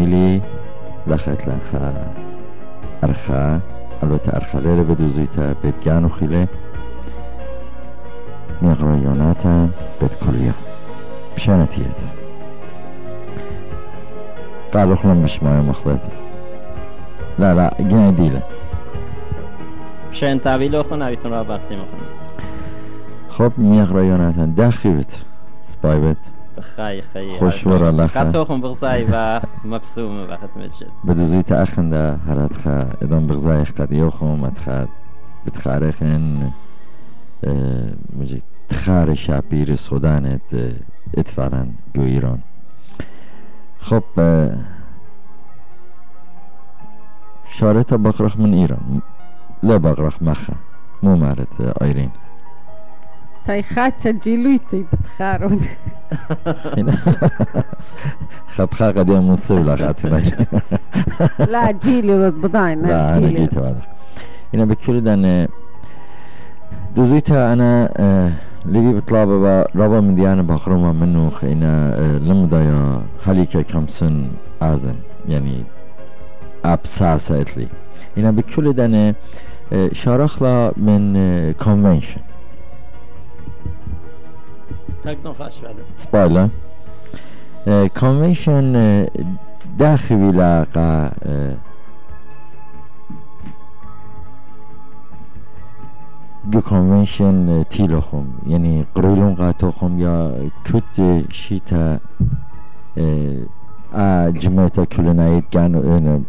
تونیلی لخت لنخا ارخا البته ارخا لیله بدوزیتا بید گانو خیله میقرا یوناتا بید کلیا بشانتیت قالوا خلنا مش معي مخلط لا لا جنيه ديله شن تعویل خون اویتون را بستی می‌خونم خب میقرا یوناتا داخلت خی خی خوش ورا لخه. قطع خون بغزای و مبسوم وقت مجد بدوزي تأخن دا هرات خا إذن بغزاي قد يوخم أتخا بتخارخن مجي تخار شابير سودان اتفارن جو إيران خب شارتا بقرخ من إيران لا بقرخ مخا مو مارت اه، تاي خاتشا جيلويتي بتخارون خب خا قد يوم مصيب لغاتي بايرين لا جيلي بداين لا أنا جيت هذا هنا بكل دان دوزيتها أنا لبي بطلابة با رابا من ديانا بخرما منو خينا لمدايا هليكا كمسن آزن يعني أبساسة إتلي هنا بكل دان شارخلا من كونفنشن تکنو خواهش بده سبايلا كونفنشن داخل لاقا جو كونفنشن تيلوخم يعني قريلون قاتوخم يا كت شيتا ا جمعتا كلنا كانوا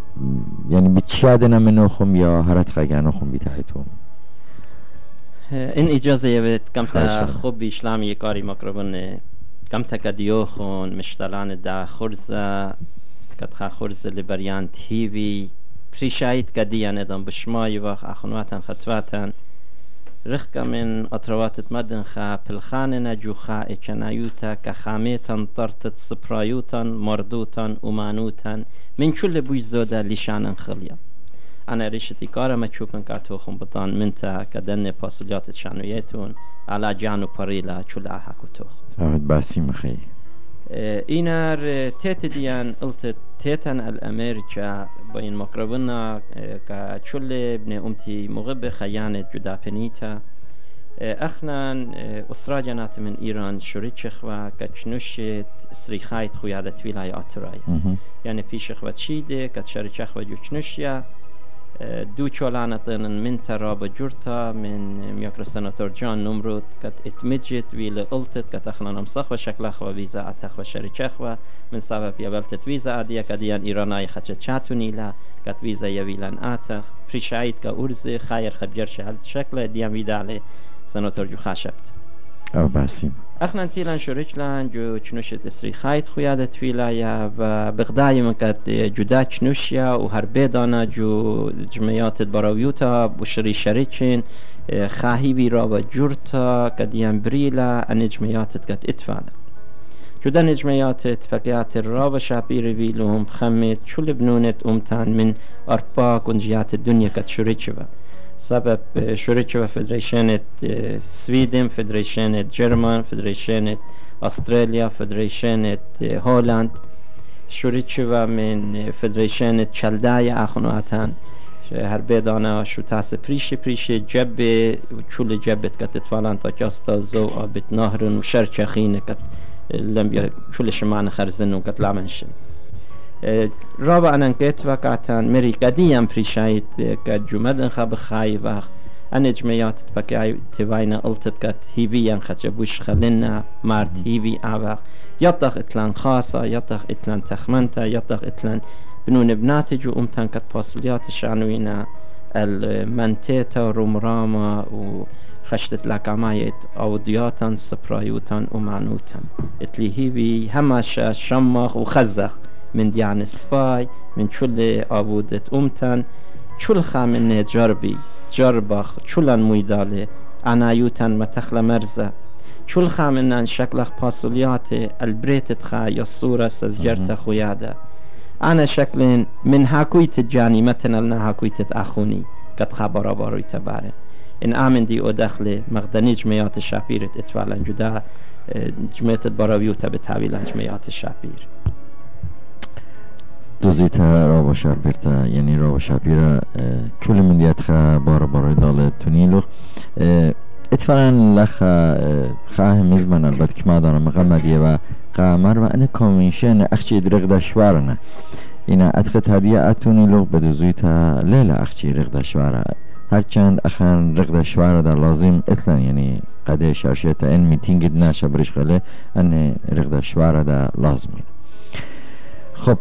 يعني بتشادنا منوخم يا هرت كانوخم بتاعتهم این اجازه یوید کم تا. خوب اسلامی کاری مقربن کم تا کدیو خون مشتلان دا خرزه کد خا خرزه لبریان تیوی. پریشایت کدیان ادام بشمای وقت اخنواتن خطواتن رخك من أطروات مدن خا بلخان نجوخا إكنايوتا كخاميتا طرتت سبرايوتا مردوتا أمانوتا من كل بوش زودا لشانا خليا أنا ريشتي كارا ما تشوفن كاتوخم بطان منتا كدن باسوليات شانويتون على جانو بريلا چولا حكو توخ أحمد باسم خي إينار تيت ديان قلت تيتن الأمريكا بين مقربنا كشل ابن أمتي مغب خيانة جدا أخنا أسراجنات من إيران شريتشخ و كتشنوشت سريخايت خويادة ولاية أتراي مهم. يعني پیشخ و چیده کت شرچخ و جوچنوشیا دو چولانتن من تراب جورتا من میاکر سناتور جان نمرود کت اتمجت وی لالتت کت اخنا نمسخ و شکل اخوا ویزا اتخ و شرکه اخوا من سبب یبلتت ویزا ادیا کدیان ایرانای خچه چاتونی لا کت ویزا یویلن اتخ پریشاید که ارز خیر خبجر شهل شکل دیان ویداله سناتور جو خاشبت باسم اخنا تيلان شوريكلان جو چنوشت اسري خايت خويادة تويلايا و بغداي من جدا چنوشيا و هر بيدانا جو جمعيات براويوتا بشري شريكين خاهي بيرا و جورتا كديان بريلا ان جمعيات كد اتفالا جدا نجميات اتفاقيات الرابع شابير بيلهم خمت شو لبنونت امتان من اربا كنجيات الدنيا كد شوريكشوا سبب آه، شركة فدريشنة آه، سويدن فدريشنة آه، جرمان فدريشنة أستراليا فدريشنة هولند. شركة من فدريشنة شلدايا أخنواتان هر بدانا شو تاس پریش پریش جب چول جبت کت اتفالان تا تجاستا زو بتنهرن و شرچخین کت لم شول شمان کت لامنشن رابع رابعا انكت وقتا مري قديم بريشايت قد جمد خب خاي وقت انجميات بكاي تباينا التبكت هيفيا خجبوش خلنا مارت هيفي اوق يطخ اتلان خاصة يطخ اتلان تخمنتا يطخ اتلان بنون بناتج وامتن كت باصليات شعنوينا المنتيتا رومراما و خشتت لكمايت أو دياتن سبرايوتن ومعنوتن اتلي هيبي همش شمخ وخزخ من ديان سباي من شل آبودت أمتن شل خامن جربي جربخ شلن مويدالي عنايوتن متخل مرزة شل خامنن شكلخ باسوليات البريت خا يصورة سزجرت خويادة أنا شكل من هاكويت جاني متن لنا هاكويت أخوني قد خبر باروي تبارن إن آمن دي أو دخل مغدني جمعيات الشابير اتفعلا جدا جمعية باراويوتا بتاويل جمعيات الشابير دوزيتا رابا شابيرتا يعني رابا شابيرا اه، كل من يتخا بارا بارا دالة تونيلو اه، اتفعلا لخا اه، خاه مزمن البته که ما دارم مقامدیه و قامر و انا کامیشن اخچی درق دشوارنا اینا اتخ تادیه اتونی لغ بدوزویتا لیلا اخچی رق دشواره. هرچند اخن رق دشواره در لازم اتلن یعنی قده شاشيتا ان ميتينج ناشا بريش خله ان رق دشواره در لازمين خب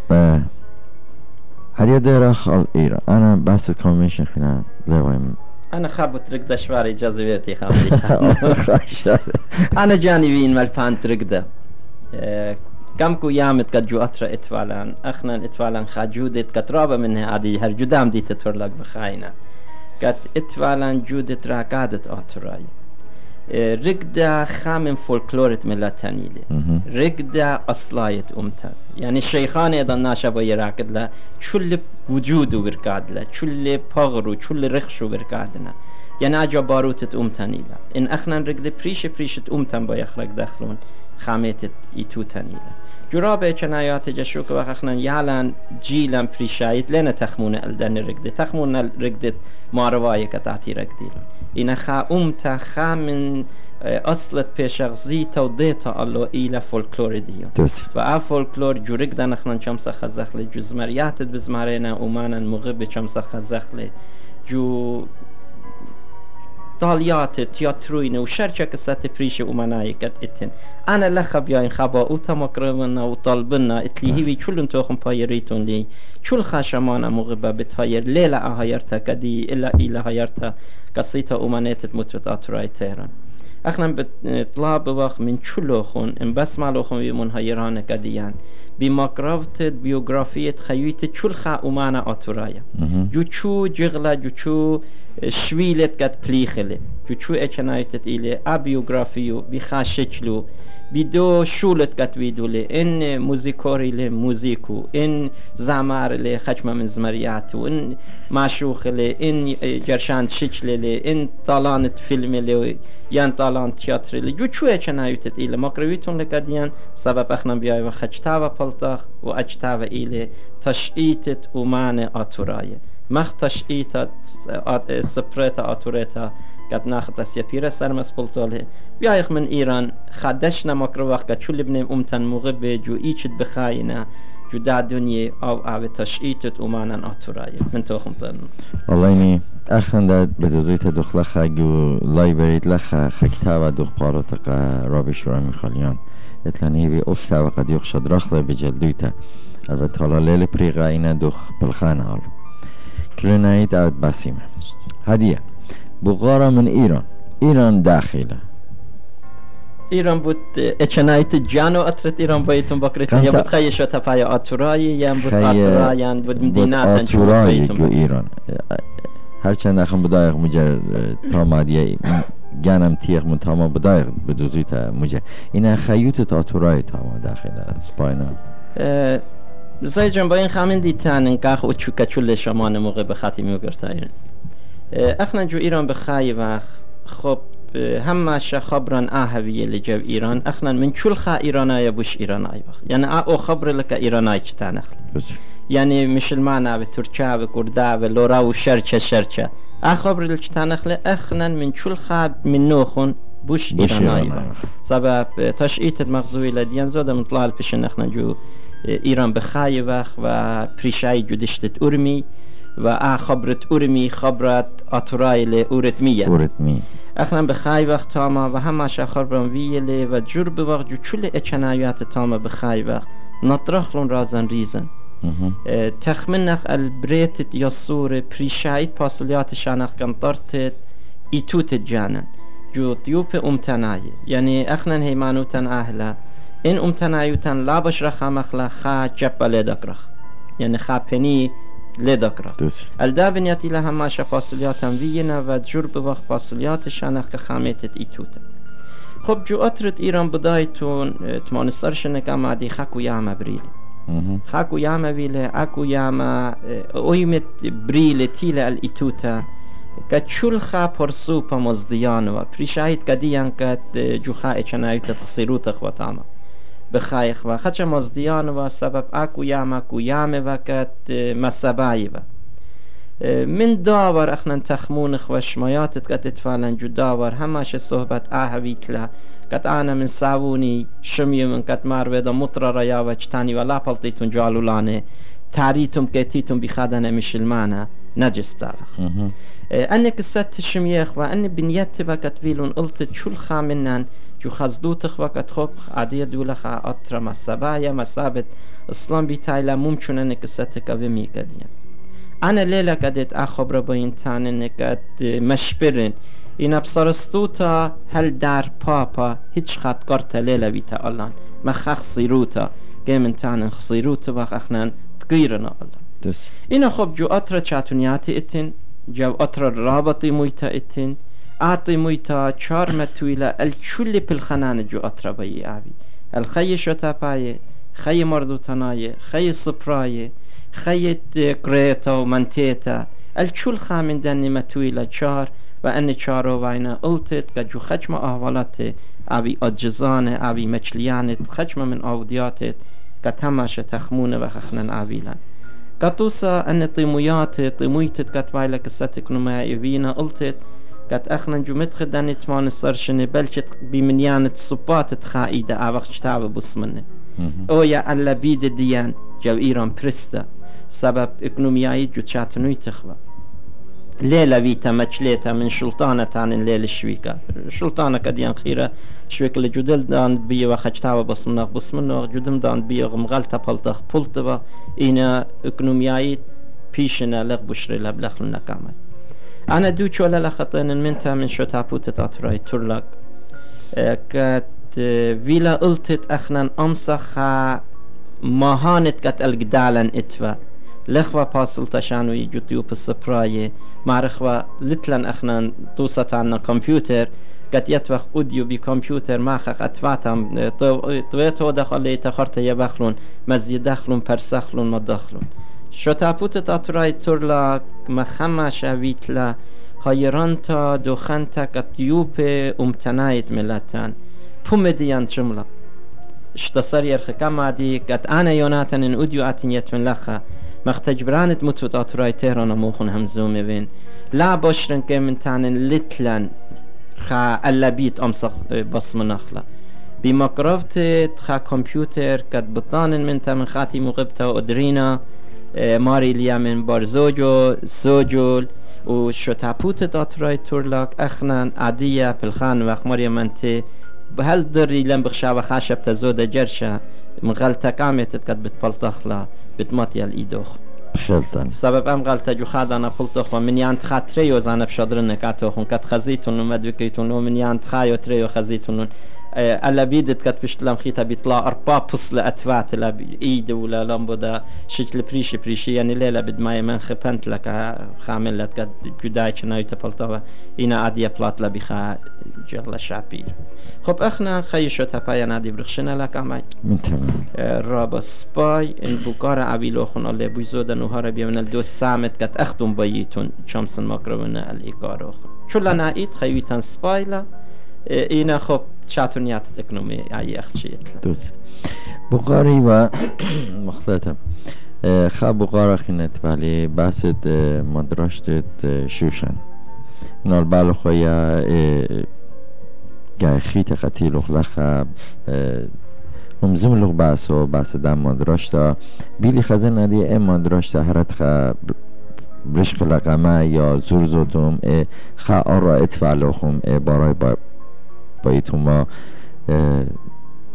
هل يدير أخ أو إيرا؟ أنا بحث كوميشن خلال دوام أنا خاب ترك ده شواري جاذبيتي خاب. أنا جانبين مالفان ترك ده كم كو يامت قد جو أترى إتفالان أخنا إتفالان خاجودة كترابة منها عدي هر جدام دي تتورلق بخاينة قد إتفالان جودة راكادت أتراي رقدة خامن فولكلورت ملاتانيلي مهم. رقدة أصلاية أمتا يعني الشيخان أيضا ناشا بيراكد له شل وجوده بركاد له شل بغرو شل رخشو بركادنا يعني أجا باروتت أمتاني له إن أخنا رقدة بريشة بريشة أمتن بيخرق دخلون خامتت إيتوتاني له جرابه چنایات جشوک و اخنا یالان جیلان پریشایت لنا تخمون الدن رقدة تخمون رقدة ماروایه كتعتي رقديلون إن خا أمتا خا من آه، أصلت بيشغزيتا وديتا الله ديو. توسي و ا فولکلور جورک دا نخنان چمسا خزخله جو زمریاتت بزمارينا اومانا مغب چمسا خزخله جو داليات تياتروين وشركة ساتي بريشي ومنايكت اتن أنا لا خبيان خبا أو تمكرمنا وطلبنا اتلي هي بي كلن توخم بايريتون لي كل خاشمانا مغبا بتاير ليلا اهايرتا كدي الا إلى هايرتا قصيتا امانيت متوت اتراي تهران. اخنا بطلاب واخ من كلوخون ان بس مالوخون بمون هايران كديان بی مکرافت بیوگرافیت خیویت چول خا اومانا آتورایا جو چو جغلا جو چو چو شويلت قد بليخله جو چو اچنايتت إلي أبيوغرافيو بخاشچلو بدو شولت قد ويدولي إن موزيكوري لي موزيكو إن زامار لي خشمة من زمرياتو إن معشوخ لي إن جرشان شكل لي إن طالانت فيلم لي يان طالان تياتر لي جو چو اچنايتت إلي مقرويتون لقديان سبب اخنا بياي وخجتاوا پلتاخ و اجتاوا إلي تشئيتت ومان مخ تشئيتا سبريتا آتوريتا قد ناخد سيبيرا سرمس بلطوله بيايخ من إيران خدشنا مكرو وقت قد شو لبني أمتن مغبة جو إيشت بخاينة جو دا دنيا أو أو تشئيتت أمانا آتورايه من توخم طن والله إني أخن داد بدوزيتا دخ لخا جو لايبريت لخا خكتاوا دخ بارو تقا رابي شورامي خاليان اتلان هيبي أكتاوا قد يخشد رخلة بجلدويتا البته حالا لیل پریغا اینا دخ بلخان هالو كلنا أود بسيمة هدية بغارة من إيران إيران داخلة إيران بود اچنايت جانو أترت إيران بايتون بكرت كانت- يا بود خيشة تفايا آتوراي يا بود خي- آتوراي يا بود بود مدينات آتورای گو ایران. هرچند اخم بدایق مجر تامادیه گنم تیغ من تاما بدایق بدوزی تا مجر. اینا خیوت تا آتورای تاما داخل سپاینا. جنب این خامن دیتن انقاخ و چوکا چول شمان موقع به خاتمی وگرتاین اخنا جو ایران بخای وقت. خب همه شا خبران آهویه لجو ایران. اخنا من چول خا ایرانای بوش ایرانای وقت. یعنی او خبر لك ایرانای چتان اخل بس يعني مش المعنى بتركيا بكردا بلورا وشركة شركة أخبر الكتان أخلي أخنا من شو الخاب من نوخن بوش إيراناي إيراناي. سبب تشئيت المغزوي لديان زودة مطلال بشن أخنا جو إيران بخاي وخ و بريشاي جو دشتت أرمي و آ خبرت أرمي خبرت أتراي لأورتمية اورت می اخنا بخای وقت تاما و همه خبرم ویلی و جور به وقت جو چول اچنایات تاما بخای وقت. نطرخلون رازن ریزن. اه، تخمنخ البريتت يصور بريشايت باسليات شانخ كنطرتت إيتوت جانن. جو ديوب أمتناي يعني أخنن هيمانوتن أهلا إن أمتنايوتن لا بشرخ مخلا خا جبا لدكرخ يعني خا بني لدكرخ دوسی الدابنيات لها ماشا فاصليات وينا و جور بوقت فاصليات شانخ كخامتت إيتوتا خب جو أترت إيران بدايتون اه، تمانسترشنك أمادي خاكو ياما بريلي خاكو ياما ويله اكو ياما اويمت بريله تيلا الاتوتا كتشولخا برسو بمزديانوا بريشايت كديان كت جوخا اچنايت تخسيروت وطاما بخايخ و خچ مزديان و سبب اكو يام اكو يام وكت مسباي من داور اخنا تخمون خوشمايات كت فعلا جو داور هماش صحبت اهويت لا كت انا من ساوني شمي من كت مار دا مطر ريا وچتاني ولا پلتيتون جالولانه تعريتم كتيتم بخادنا مشلمانه نجس بتعرف أنك ست شميخ وأن بنيت وقت فيلون قلت شو الخامنان جو خزدوتخ وقت خوب عادية دولخا أطرا مسابايا مسابت إسلام بتايلا ممكن أنك ست كوي كديا أنا ليلة قدت أخبر بين تان أنك مشبرن این ابصارستوتا هل در پاپا هیچ خط قرت ليلة بيتا الله ما خخصيروتا جيمن تان خصيروتا وخخنان تقيرنا الله اینا خب جو أطرا چاتونياتي اتن جو أطر الرابطي مويتا اتن أعطي ميتا چار متويلا الكل بالخنان جو أتربي أبي الخي شتاباي خي مردو تناي خي صبراي خي كريتا ومنتيتا الكل خامن دني متويلة شار وأن شارو وينا وینا التت قجو خجم احوالات ابي اجزان ابي مچليانت خشم من اودياتت قتمش تخمون وخخنن أبيلا عويلا قطوسا ان طيمويات طيمويتت قتوايلا قصتك ما يبينا التت كات أخنا جمت خداني تمان السرشني بلشت بمنيانة صبات تخائدة أوقت شتاب بسمنة أو يا ألا بيد ديان جو إيران برستا سبب إكنومياي جو تشاتنوي تخوى ليلة فيتا مجليتا من شلطانة عن الليل الشويكا شلطانة كديان خيرة شويك لجدل دان بيه وخجتاوة بصمنا بصمنا جدم دان بيه غمغالتا بلتخ بلتبا إينا اكنومياي بيشنا لغ بشري لبلخ لنا كامل أنا دو ولا لا خطين منتا من شو تابوت تطري تورلاك كات آه، فيلا آه، التت اخنا امسخ ماهانت كات الجدالن اتفا لخوا باسل تشانو يجوتيو بالسبراي مع رخوا لتلن اخنا توسط عنا كمبيوتر قد يتوخ اوديو بكمبيوتر ماخخ اتفاتم آه، تويتو دخل لي تخرت يبخلون مزيد دخلون برسخلون ما دخلون شتاپوتت اترای تورلا مخمش اویتلا هایرانتا دوخنتا کتیوپ امتنایت ملتان. پومدیان ترملا اشتصار يرخكا مادي قد أنا يوناتن ان اوديو اتن يتون لخا مختجبرانت متوت اتراي تهران موخن همزومي بين لا بشرن كمن تانن لتلن. خا اللبيت امسخ آه، بس نخلا بما قرفت خا كمبيوتر قد بطانن من تمن خاتي مغبتا ادرينا ماري اليمن بارزوجو سوجول و شتاپوت داتراي تورلاك اخنان عادية بالخان وخ مريم انت بهل دري لم بخشا وخاشب تزود جرشا مغلتا كامت قد بتبلطخلا بتماتي الايدوخ خلطن سبب ام غلطة جو خاد انا بلطخ ومن يان تخاتريو زانا بشادرن كاتوخن كت خزيتون ومدوكيتون ومن يان تخايو تريو خزيتون أه، ألا بيدت كتبشت لم خيتا بيطلع أربا بصل اتفعت لا بايد ولا لمبودا شكل بريشي بريشي. يعني ليلة بد ما يمن خبنت لك آه، خامل لك قد جدايك نايت بلطوة إنا اديا بلاط لبيخا جغلة شعبي. خب أخنا خيشو تفايا نادي برخشنا لك امي من تمام. أه، رابا سباي البوكارة عبي لوخن اللي بيزودا نهارا بيمن الدوس سامت قد اخدم بيتون. شمس المقربنا الايقار اخن شو لنا ايد خيويتان سبايلا اینا خب شاتونيات تكنومي اي اخشيت دوس بخاري و مختلطم. خا بخارا خينت بالي باسد مدرشت شوشن. نال بالو خويا جاي خيت قتيل لخا ممزم لغ باسو باس دم مدرشتا بيلي خزن ندي ام مدرشتا هرت خا برشق لقمه یا زور زودم خا آرا اتفعلوخم برای با بایتون ما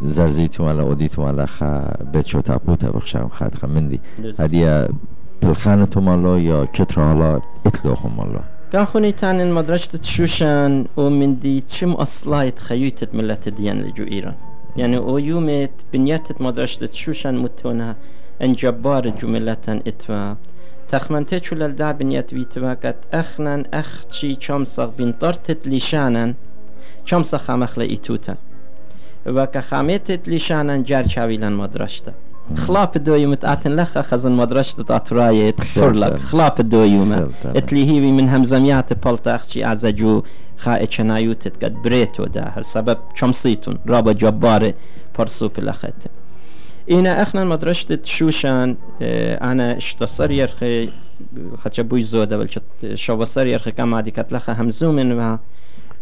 زرزيتو على اوديتو على خا بيتشو تابوتا بخشام خات خمندي هدية بالخانة مالو يا كتر على اتلوهم مالو كاخوني تان مدرسة تشوشان ومن دي تشم أصلايت خيوتة ملة ديان لجو إيران يعني او يومت بنيتت مدرسة تشوشان متونا ان جبار جملة اتوا. تخمنتي شو للدع بنيت بيتوا كت اخنان اختشي چامسغ بنطرتت لشانن خامخ لإيتوتا و که خامتت لشانن جر چاویلن مدرشتا خلاف دويمت آتن لخا خزن مدرسة أطراية ترلك خلاف دويمة. اتلي من همزميات بلتاخشي أزجو خا اتشنايوتت قد بريتو ده سبب شمسيتون رابا جبارة برسو بلخت إنا اخنا مدرسة شوشان اه، أنا اشتصر يرخي خدش بوي زودة بل شوصر يرخي كم عادي كتلخا همزومن و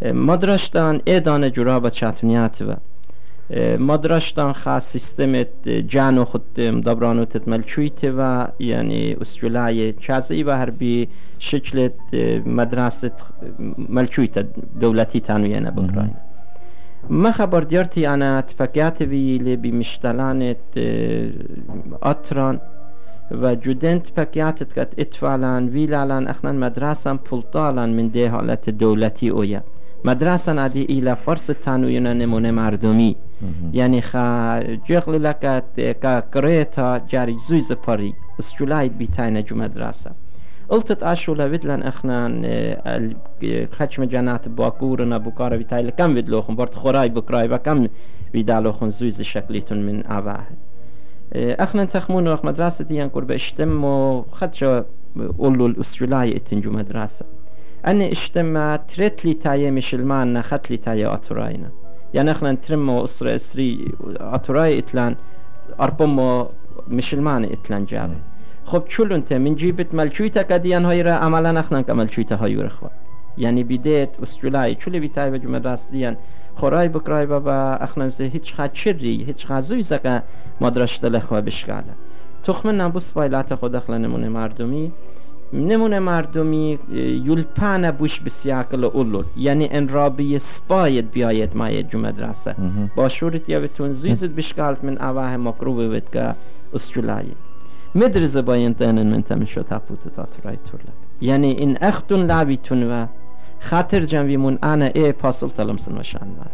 اه، مدرسة إيدان جرابة شاتنيات و مدرشتان خاص سیستمت جانو خود مدبرانو تتملچویت و یعنی استرالای چازی و هربی شکلت مدرسة ملچویت دولتی تانوینا بکراین. ما خبر دیارتی انا تپکیات بی لی بی مشتلانت اتران و جودن تپکیاتت کت اتفالان ویلالان اخنان مدرسة پلطالان من ده حالت دولتی اویا مدرسة عادی ایلا فرس تانوینا نمونه مردمی. یعنی خا جغل لکت کا کريتا جاري زويز باري استولايت بيتاينا جو مدرسة قلتت اشولا بدلن اخنا خچم جنات باكورنا بكارا بيتاي لكم بدلوخن برت خوراي بكراي بكم بيدالوخن زويز شكليتون من اواه اخنا تخمون وقت مدرسة ديان قرب اشتم و خدشا قولوا الاستولاي اتنجو مدرسة أنا اشتم تريتلي تايا مشلمان نخطلي تايا اتوراينا يعني احنا ترم أسرة اسري اتوراي اتلان اربم مشلمان اتلان جابه خب چلو انت من جيبت ملچويتا كديان هاي را عملا اخنا كملچويتا هاي رخوا يعني بديت استرالای چلو بیتای و جمعه راست دیان خورای بکرای بابا اخنا زه هیچ خا چری هیچ خا زوی زکا مدرش دلخوا بشکاله تخمن نبوس بایلات خود اخلا نمونه مردمی نمونه مردمی یلپانه بوش بسیاکل اولول. یعنی انرابی سپاید بیاید جو مدرسه با شورت یا بتون زیزت بشکالت من اواه مقروبه بید که استرالایی. مدرسه باید دانن من تمشو تاپوت تاترای تورلا یعنی این اختون لعبیتون و خاطر جنبیمون انا ای پاسل تلمسن وشان وال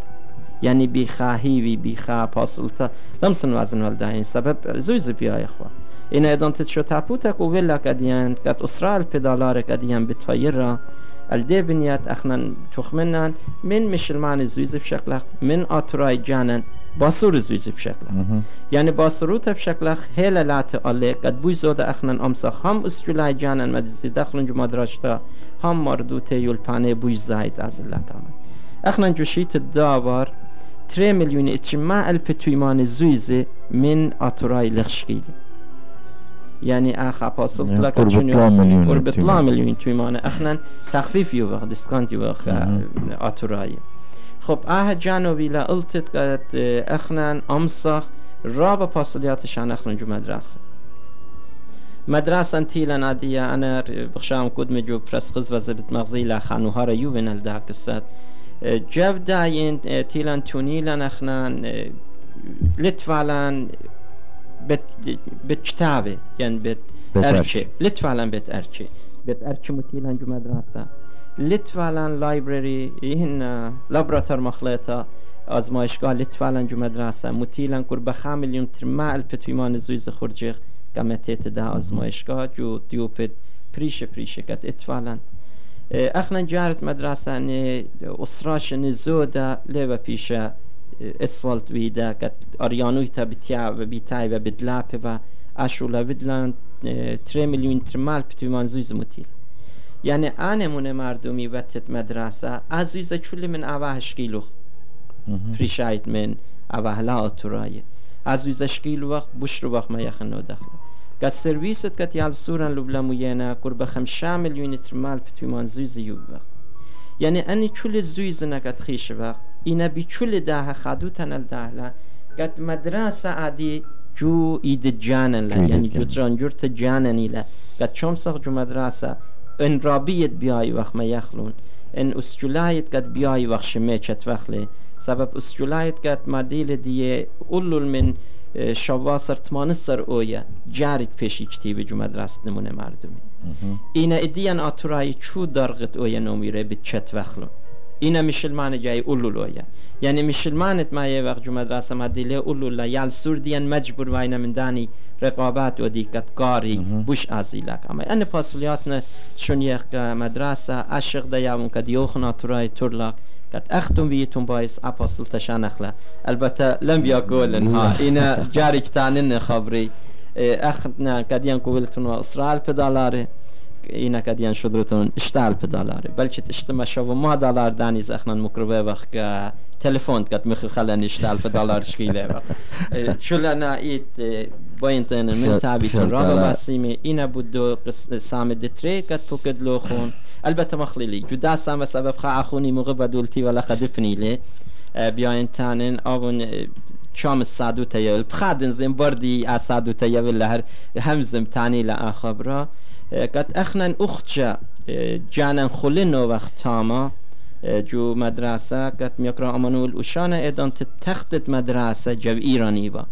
یعنی بی خواهی وی بی خواه پاسل تلمسن وزن وال داین. سبب زویز بیای خواه ایدان تشو تاپوتك ولا كديان كات أسرال بدالار كديان بتغيرها الدي بنيات اخنا تخمنان من مشلمان زويز بشكلك من اتراي جانن باسور زويز بشكلك يعني باسروت بشكلك هيلا لات الله قد بوي زود اخنا امسا هم استولاي جانن مدزي دخلن جو مدرشتا هم مردوته يلپانه بوي زايد از الله كامل اخنا جو شيت الدابار 3 مليون اتشما الف تويمان زويزه من اتراي لخشكيلي يعني اخ پاسل يعني لك قرب 3 مليون قرب 3 تومان. مليون تومان اخنا تخفيف يوخ ديسكانت يوخ اتوراي خب اه جانوبي لا قلتت قد اخنا امسخ رابا پاسلياتشان اخنا جو مدرسه. مدرسة تيلا عادية أنا بخشام كود مجو برس خز وزبت مغزي لا خانوها را يوبن الداكسات جاف داين تيلان تونيلان اخنان لتفعلان بت بتشتابه يعني بت بتأرشي. أرشي لتفعلان بت أرشي بت أرشي متيلان جو مدرسة لتفعلان لايبراري هن لابراتور مخلطة آزمایشگاه لتفعلان جو مدرسة متيلان قرب خا مليون ترما البتويمان زويز خرجيخ قامتت ده آزمایشگاه جو ديوبت بريشة بريشة كت اتفعلان اخنا جارت مدرسة ني اسراش نزودا لبا پیشه. اسفالت ویده که آریانوی تا بتیا و بیتای و بدلاپه و اشولا بدلان تره میلیون ترمال پتویمان زویز متیل یعنی آنمون مردمی وقت مدرسه از زویز چولی من اوهش گیلو پریشایت من اوه لا اتورایه از شکیل وقت بوش رو وقت ما یخنو دخله. که سرویست که تیال سوران لبلا موینا قرب خمشا میلیون ترمال پتویمان زویز یو وقت. یعنی انی چول زویز نکت خیش وقت چول ده خادو تنل ده لا. قد مدرسة عادي جو ايد جانن لا. جو إيد يعني جو جانن. ترانجورت جانني لا. قد شوم صغ جو مدرسة ان رابيت بياي وقت ما يخلون ان اسجولايت قد بياي وقت شميشت وخلي سبب اسجولايت قد مديل دي اولول من اه، شواسر تمانسر اويا جارك پیشی کتیب جو مدرسة نمونه مردمی. اینا ادیان آتورای چو درغت اویا نومیره به چت وخلون. اینا میشلمان جای اولولویا يعني مشلمانت ما يوغ جو مدرسة مديلة أولو لا يال سورديان مجبور واينا من داني رقابات ودي كتقاري بوش أزيلك أما أن فاصلياتنا شون يخ مدرسة أشغ دا يامون كد يوخنا تراي ترلك قد أختم بيتون بايس أباصل تشانخلا البته لم يقولن ها. إنا جاري كتانن خبري أخذنا قد ينقولتون إسرائيل بدالاره اینا کدیان شدرتون اشتال بدالاره بلکه اشتما شو ما دلار دانیز اخنان مکروبه وقت تلفون قد مخ خلاني اشتال في دولار شكيلة شو لنا ايت بوينتين من تابي الرابع باسيمي اينا بودو سامي دتري قد بوكد لوخون البته مخليلي جدا سامة سبب خا اخوني مغبا دولتي ولا خدفني لي بیاین تانن آون شام السادو تيول بخادن زين بردي اسادو تيول لهر. همزم تاني لآخبرا قد اخنن اختشا جانن خلنو وقت تاما جو مدرسه قد میکرا امانول وشان ادان تخت مدرسه جو ایرانی با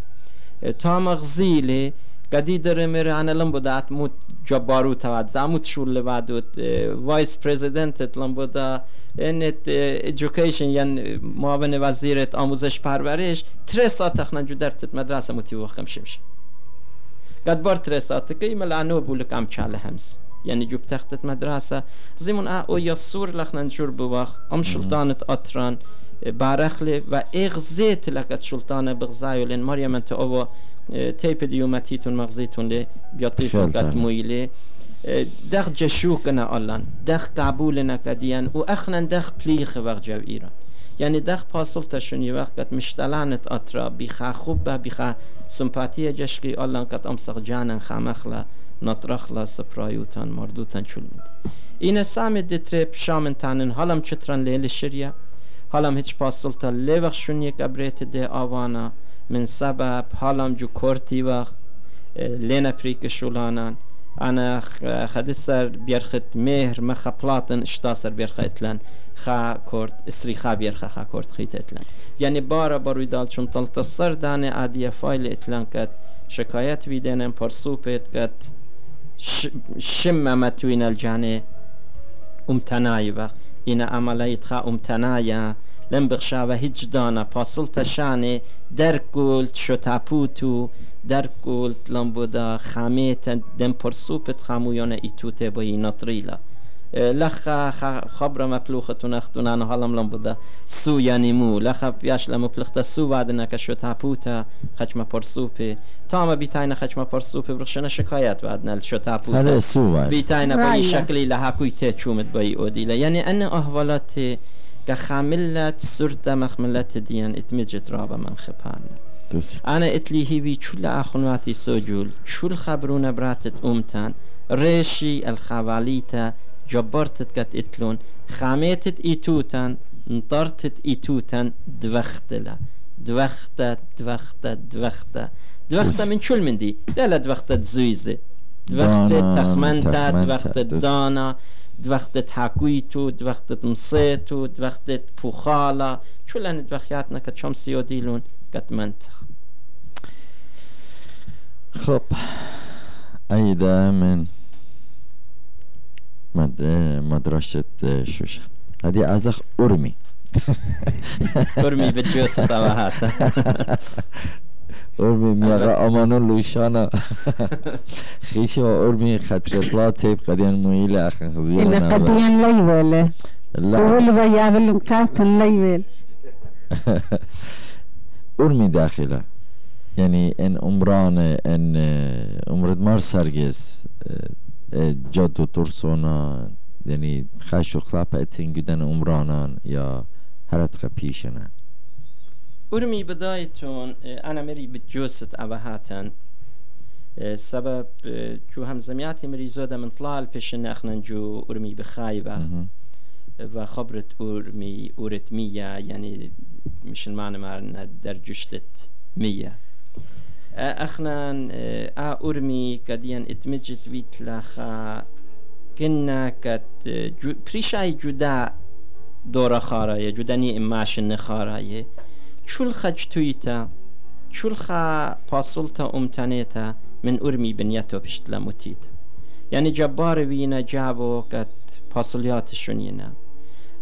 تا مغزیلی قدی داره میره انا لم بودا اتموت جبارو تود داموت شول بعدوت وایس پرزیدنت لم بودا انت ایژوکیشن یعنی معاون وزیرت آموزش پرورش تره ساعت تخنا جو درت مدرسه موتی وقم شمش قد بار تره ساعت که ملعنو بولك ام چاله همس يعني جوب تختت مدرسة زيمون او يسور لخنا جور بوخ ام شلطانة أطران بارخلي و اغزيت لكت شلطانة بغزايو لين مريم انت او تيب ديوماتيتون مغزيتون لي بيطيتون قد مويلي دخ جشوكنا ألان دخ قبولنا كديان و اخنا دخ بليخ وقت جو إيران يعني دخ پاسل تشوني وقت مشتلانت أطرا بيخا خوب بيخا سمپاتية جشكي ألان قد أمسخ جانا خامخلا نطرخلا سپرایوتان مردوتان چول میدی این سام دتره پشامن تانن حالم چتران لیل شریا حالم هیچ پاسلتا لیوخ شون یک ابریت ده آوانا. من سبب حالم جو کورتی وقت لینا پریک شولانان. أنا خدسر بيرخت مهر مخا بلاطن اشتاسر بيرخا اتلان خا كورد إسري خا بيرخا خا كورد خيت اتلان يعني بارا بارو دال چون تلتصر داني عادية فايل اتلان كات شكايات بيدينن برسوبت كت شم امتوين الجاني امتنايبه إن عمليتها امتنايا لم بخشا و هیچ دانا. پاسل شانه در قلت شتاپوتو در قلت لم بودا خاميت دم پرسوپت خامویان ایتوته با نطريلا لخ خبر حالم لم بودا. سو يعني مو. لخ بياش لم پلخت سو بعدنا كشو پوتا خچما پرسوپه تا ما بیتاینا خچما پرسوپه برخشنا شکایت بعدنا شو تاپوتا هلا سو بیتاینا با این شکلی لها کویته چومت با اودیلا يعني ان احوالات كخاملة سرد مخملة ديان اتمجت رابا من خبانا أنا اتلي هيوي شل أخنواتي سوجول شل خبرونا براتت أمتان ريشي الخواليتا جبرتت كت اتلون. خاميتت ايتوتان نطرتت ايتوتان دوختلا دوخته دوخته دوخته دوخته من شل من لا لا دوخته زويزه دوخته تخمنته دوخته دانا. دوختت حكويتو دوختت مصيتو دوختت بوخالا شو لان دوخياتنا كت شمسيو ديلون كت منتخ. خب أيضا من مدرسة شوشة هذه أزخ أرمي أرمي بالجوس طبعات أرمي ميغا أمانو لوشانا خيشة أرمي خطرت تيب قديان مويلة أخن خزيونا إلا قديان ليولة لا وهو بيعمل كاتن ليول أرمي داخلة يعني ان عمران ان عمرت مار سرگس جادو ترسونا يعني خشو خلاپا اتين گدن عمرانان یا هرت پیشنه أرمي بدايتون أنا مري بتجوست أبهاتن سبب جو هم زمياتي مري زودة من طلال بيشن أخنا جو أرمي بخايبة و خبرت أرمي أورت مية يعني مش المعنى معنى در جشتت مية أخنا آ أرمي كديان اتمجت ويت لخا كنا كت جو بريشاي جدا دورة خاراية جداني إماش النخاراية شول خج تويتا شول خا پاسلتا امتنيتا من أرمي بنيتو بشتلا متيتا يعني جبار وينا جابو كت پاسليات شنينا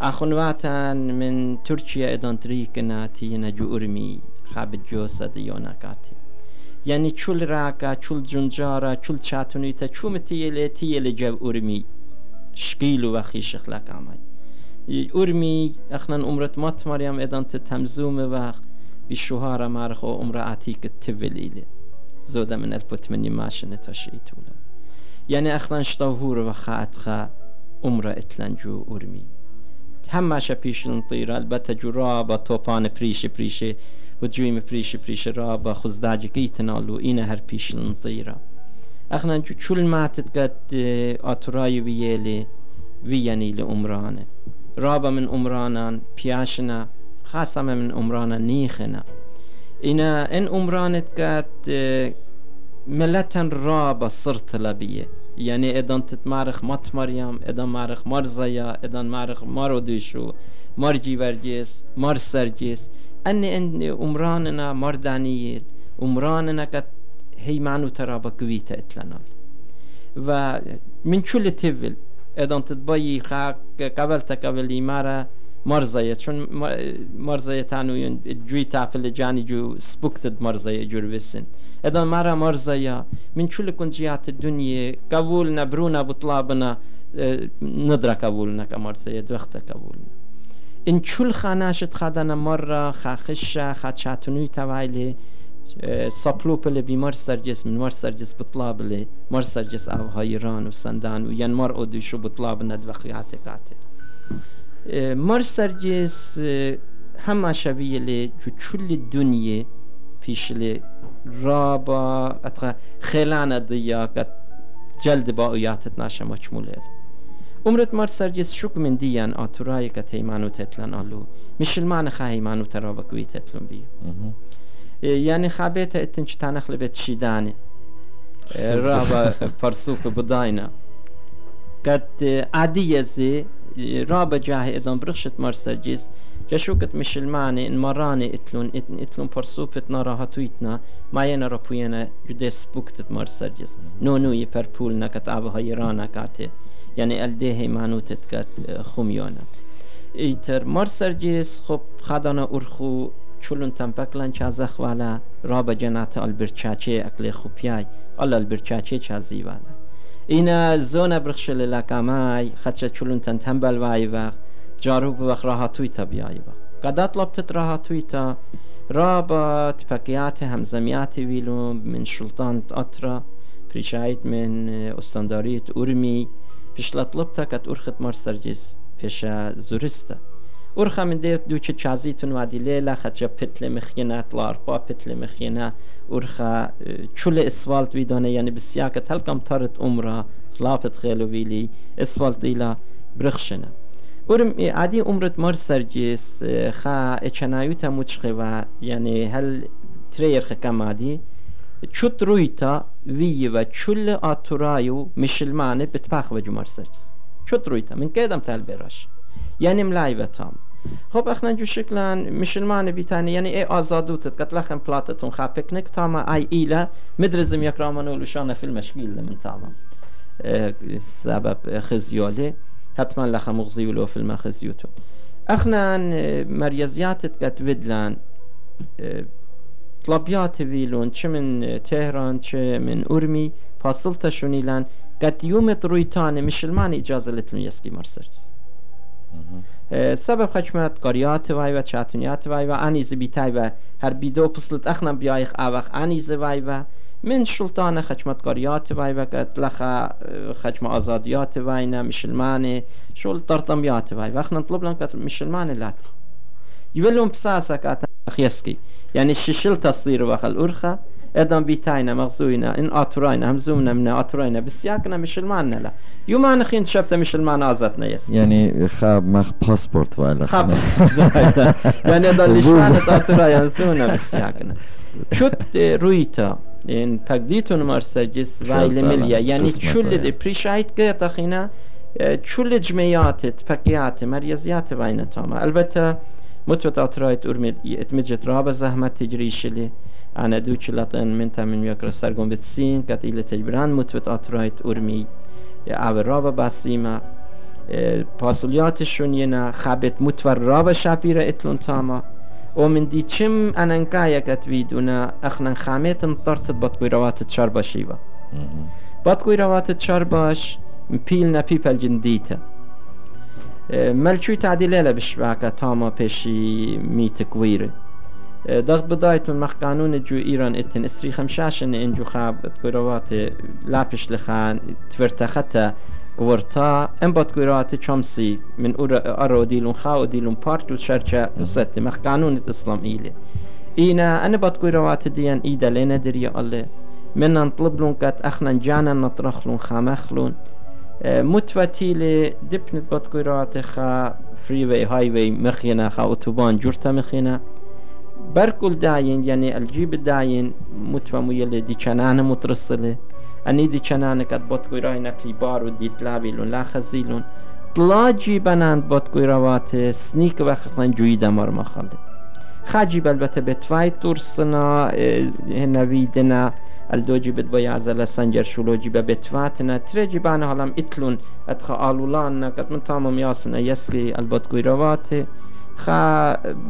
أخنواتان من تركيا إدان تريكنا تينا جو أرمي خاب جوسة ديونا كاتي يعني چول راكا چول جنجارا چول چاتونيتا چو متيلي تيلي جو أرمي شقيلو وخي شخلك عمي أرمي أخنا أمرت مات مريم إدان تتمزوم وخ بشهارة مارخو أمرا عتيك التفليلي زودة من 1800 ماشنة تشيتولا يعني أخنا شطوهور وخاتخا أمرا إتلنجو أرمي همش پیشلون طیر البته جو را با توپان پریش پریشه و جویم پریش پریش را با خزداج کی تنالو این هر پیشلون طیره اخنا جو چول ماتت قد آتورای ویلی ویانی لعمرانه رابا من عمرانان پیاشنا خاصة من عمرانا نيخنا إنا إن عمرانت قد ملتا رابا صرت لبيه يعني إدان تتمارخ مات مريم إدان مارخ مرزايا إدان مارخ ماروديشو مرجي ورجيس مار سرجيس أني إن عمراننا مردانيل عمراننا قد هي معنو ترابا قويتا إتلنا و من كل تفل إدان تتبايي خاك قبل تقبل مارا مرزايا چون مرزايا تانو جوي تافل جاني جو سبوكتد مرزايا جور وسن اذا مرة مرزايا من شو لكن جهات الدنيا قبولنا برونا بطلابنا ندرى قبولنا كمرزايا دوخت قبولنا ان شو خاناشت خدنا مرة خاخشة خاتشاتنوي توايلي ساپلوپ لی بیمار سرجس من سرجس بطلاب لی مار سرجس او هایران و سندان و ین مار اودوشو بطلاب ند وقیات قاتل مار سرجس همه شبیه لی جو چول الدنيا پیش لی رابا اتخا خيلانة ضيا قد جلد با اوياتت ناشا مچموليل عمرت مار سرجس شك من ديان آتوراي قد هيمانو تتلن آلو. مش المعنى خا هيمانو ترابا كوي تتلن بيو یعنی خابێتە ئەتن چ تانەخل رابا فرسوك بداينا قد عادية زي رابا جاهي ئەدەم برخشت مەرسەجیست جەشوکت میشلمانی مەڕانی ئیتلون ئتن ئیتلون پەرسوپت سبوكت مایەنە ڕپوێنە نو سپوکتت مەرسەرجیس نۆنووی قد نەکەت ئابهەی ڕانەکاتێ یعنی ئەلدێ هەیمانوتت کات خومیۆنە ئیتر مەرسەرجیس خۆ خادانە خدانا ارخو كت خميونا ایتر مار سرجس خب خدانا ارخو چولون تنپکلن چازخ والا رابا جنات البرچاچه اکل خوبیای ال البرچاچه چازی والا اینا زونا برخشل لکامای خدشة چولون تن تنبل وای وقت جاروب وقت راهاتويتا بیایی با. قد طلبت راهاتويتا رابط باقيات همزميات ويلو من سلطان أطرا بريشايت من استاندارية أورمي بيش طلبتا كت أرخت مرسرجس بيشا زورستا. أرخا من ديت دوچه چازيتون وادي ليلة خدجا بتل مخينا تلاربا بتل مخينا أرخا چول اسفالت ويدانه يعني بسياكة تلقم تارت أمرا لافت خيلو ويلي اسفالت ديلا برخشنا ورم عادي عمرت مار سرجيس خا اچنايوتا مچخوا يعني هل ترير خكمادي چوت رويتا وي و چل آتورايو مشلمانه بتبخ و جمار سرجيس چوت رويتا من كيدم تال براش يعني ملاي و تام خب اخنا جو شكلا مشلمانه بيتاني يعني اي آزادوتت قد لخن بلاتتون خا بيكنك تاما اي ايلا مدرزم يكرامنو لشانه في المشكيل من تاما. سبب خزياله حتما لخ مغزي ولو في المخزيوتو اخنا مريزيات قد ودلان طلبيات ويلون چه من تهران چه من أرمي فاصلتا شونيلان قد يوم رويتان مشلمان إجازة لتلون يسكي مرسرجس سبب خشمت قريات وای و چاتونیات وای و انیز بیتای و هر بیدو پسلت اخنا بیایخ اوخ انیز وای و من سلطان خشمت قريات واي وقت لخا خشم آزاديات واينا مشلماني شول طرطميات واي واخنا نطلب لهم كتر مشلماني لاتي يولون بساسا كاتا خيسكي يعني الششل تصير وخل أرخا ادم بيتاينا مغزوينا ان اتراينا همزومنا من اتراينا بسياقنا مشلمان لا يوم انا خين شفت مشلمان ازتنا يس يعني خاب مخ باسبورت ولا خاب يعني هذا اللي شلانت اترايا سونا بسياقنا شوت رويتا pagditun marsajis vayli milya. Yani çulle prişayt gaya khina çulle cmeyatet pakiyat مريزيات vayna tama. البته متوت أطرايت أرمي اتمجت رابا زحمة تجري من تامن يكرا سرگون بتسين كت إلى تجبران متوت أطرايت أرمي أو رابا باسيما پاسولیاتشون ینا خابت متور رابا شابيرا اتلون تاما ومن دي تشم أنا نكايا كتفيدونا أخنا خامت انطرت بطقوي روات تشاربا شيوا بطقوي روات تشارباش مبيلنا بيبل جنديتا ملچوی تعدیل بشبعك تاما بشي ميت كويري ضغط بدايت من مخ قانون جو إيران اتن اسري خمشاشن انجو خاب تقويروات لابش لخان تفرتختا قورتا ام بات قويروات چمسي من ارو ديلون خاو ديلون بارتو شرچة بسات مخ قانون الاسلام إيلي إينا أنا بات قويروات ديان إيدا لنا دريا الله من نطلب لون كات أخنا جانا نطرخ لون خامخلون متوتيل دبنت بات قويروات خا فريوي هايوي مخينا خا اتوبان جورتا مخينا بركل داين يعني الجيب داين متفهمو يلي دي مترسله اني دي چنانه كد بوتكوي راي نكلي بارو دي تلابيلون لا خزيلون طلا جيبناند بوتكوي روات سنيك وخخلن جوي دمار مخالده خاجيب البته بتفاي ترسنا هنا ويدنا الدوجي بدبا عزل سنجر شلوجي بتفاتنا ترجي بانا هلم اتلون اتخا آلولان قد من تامم ياسنا يسكي البوتكوي روات خا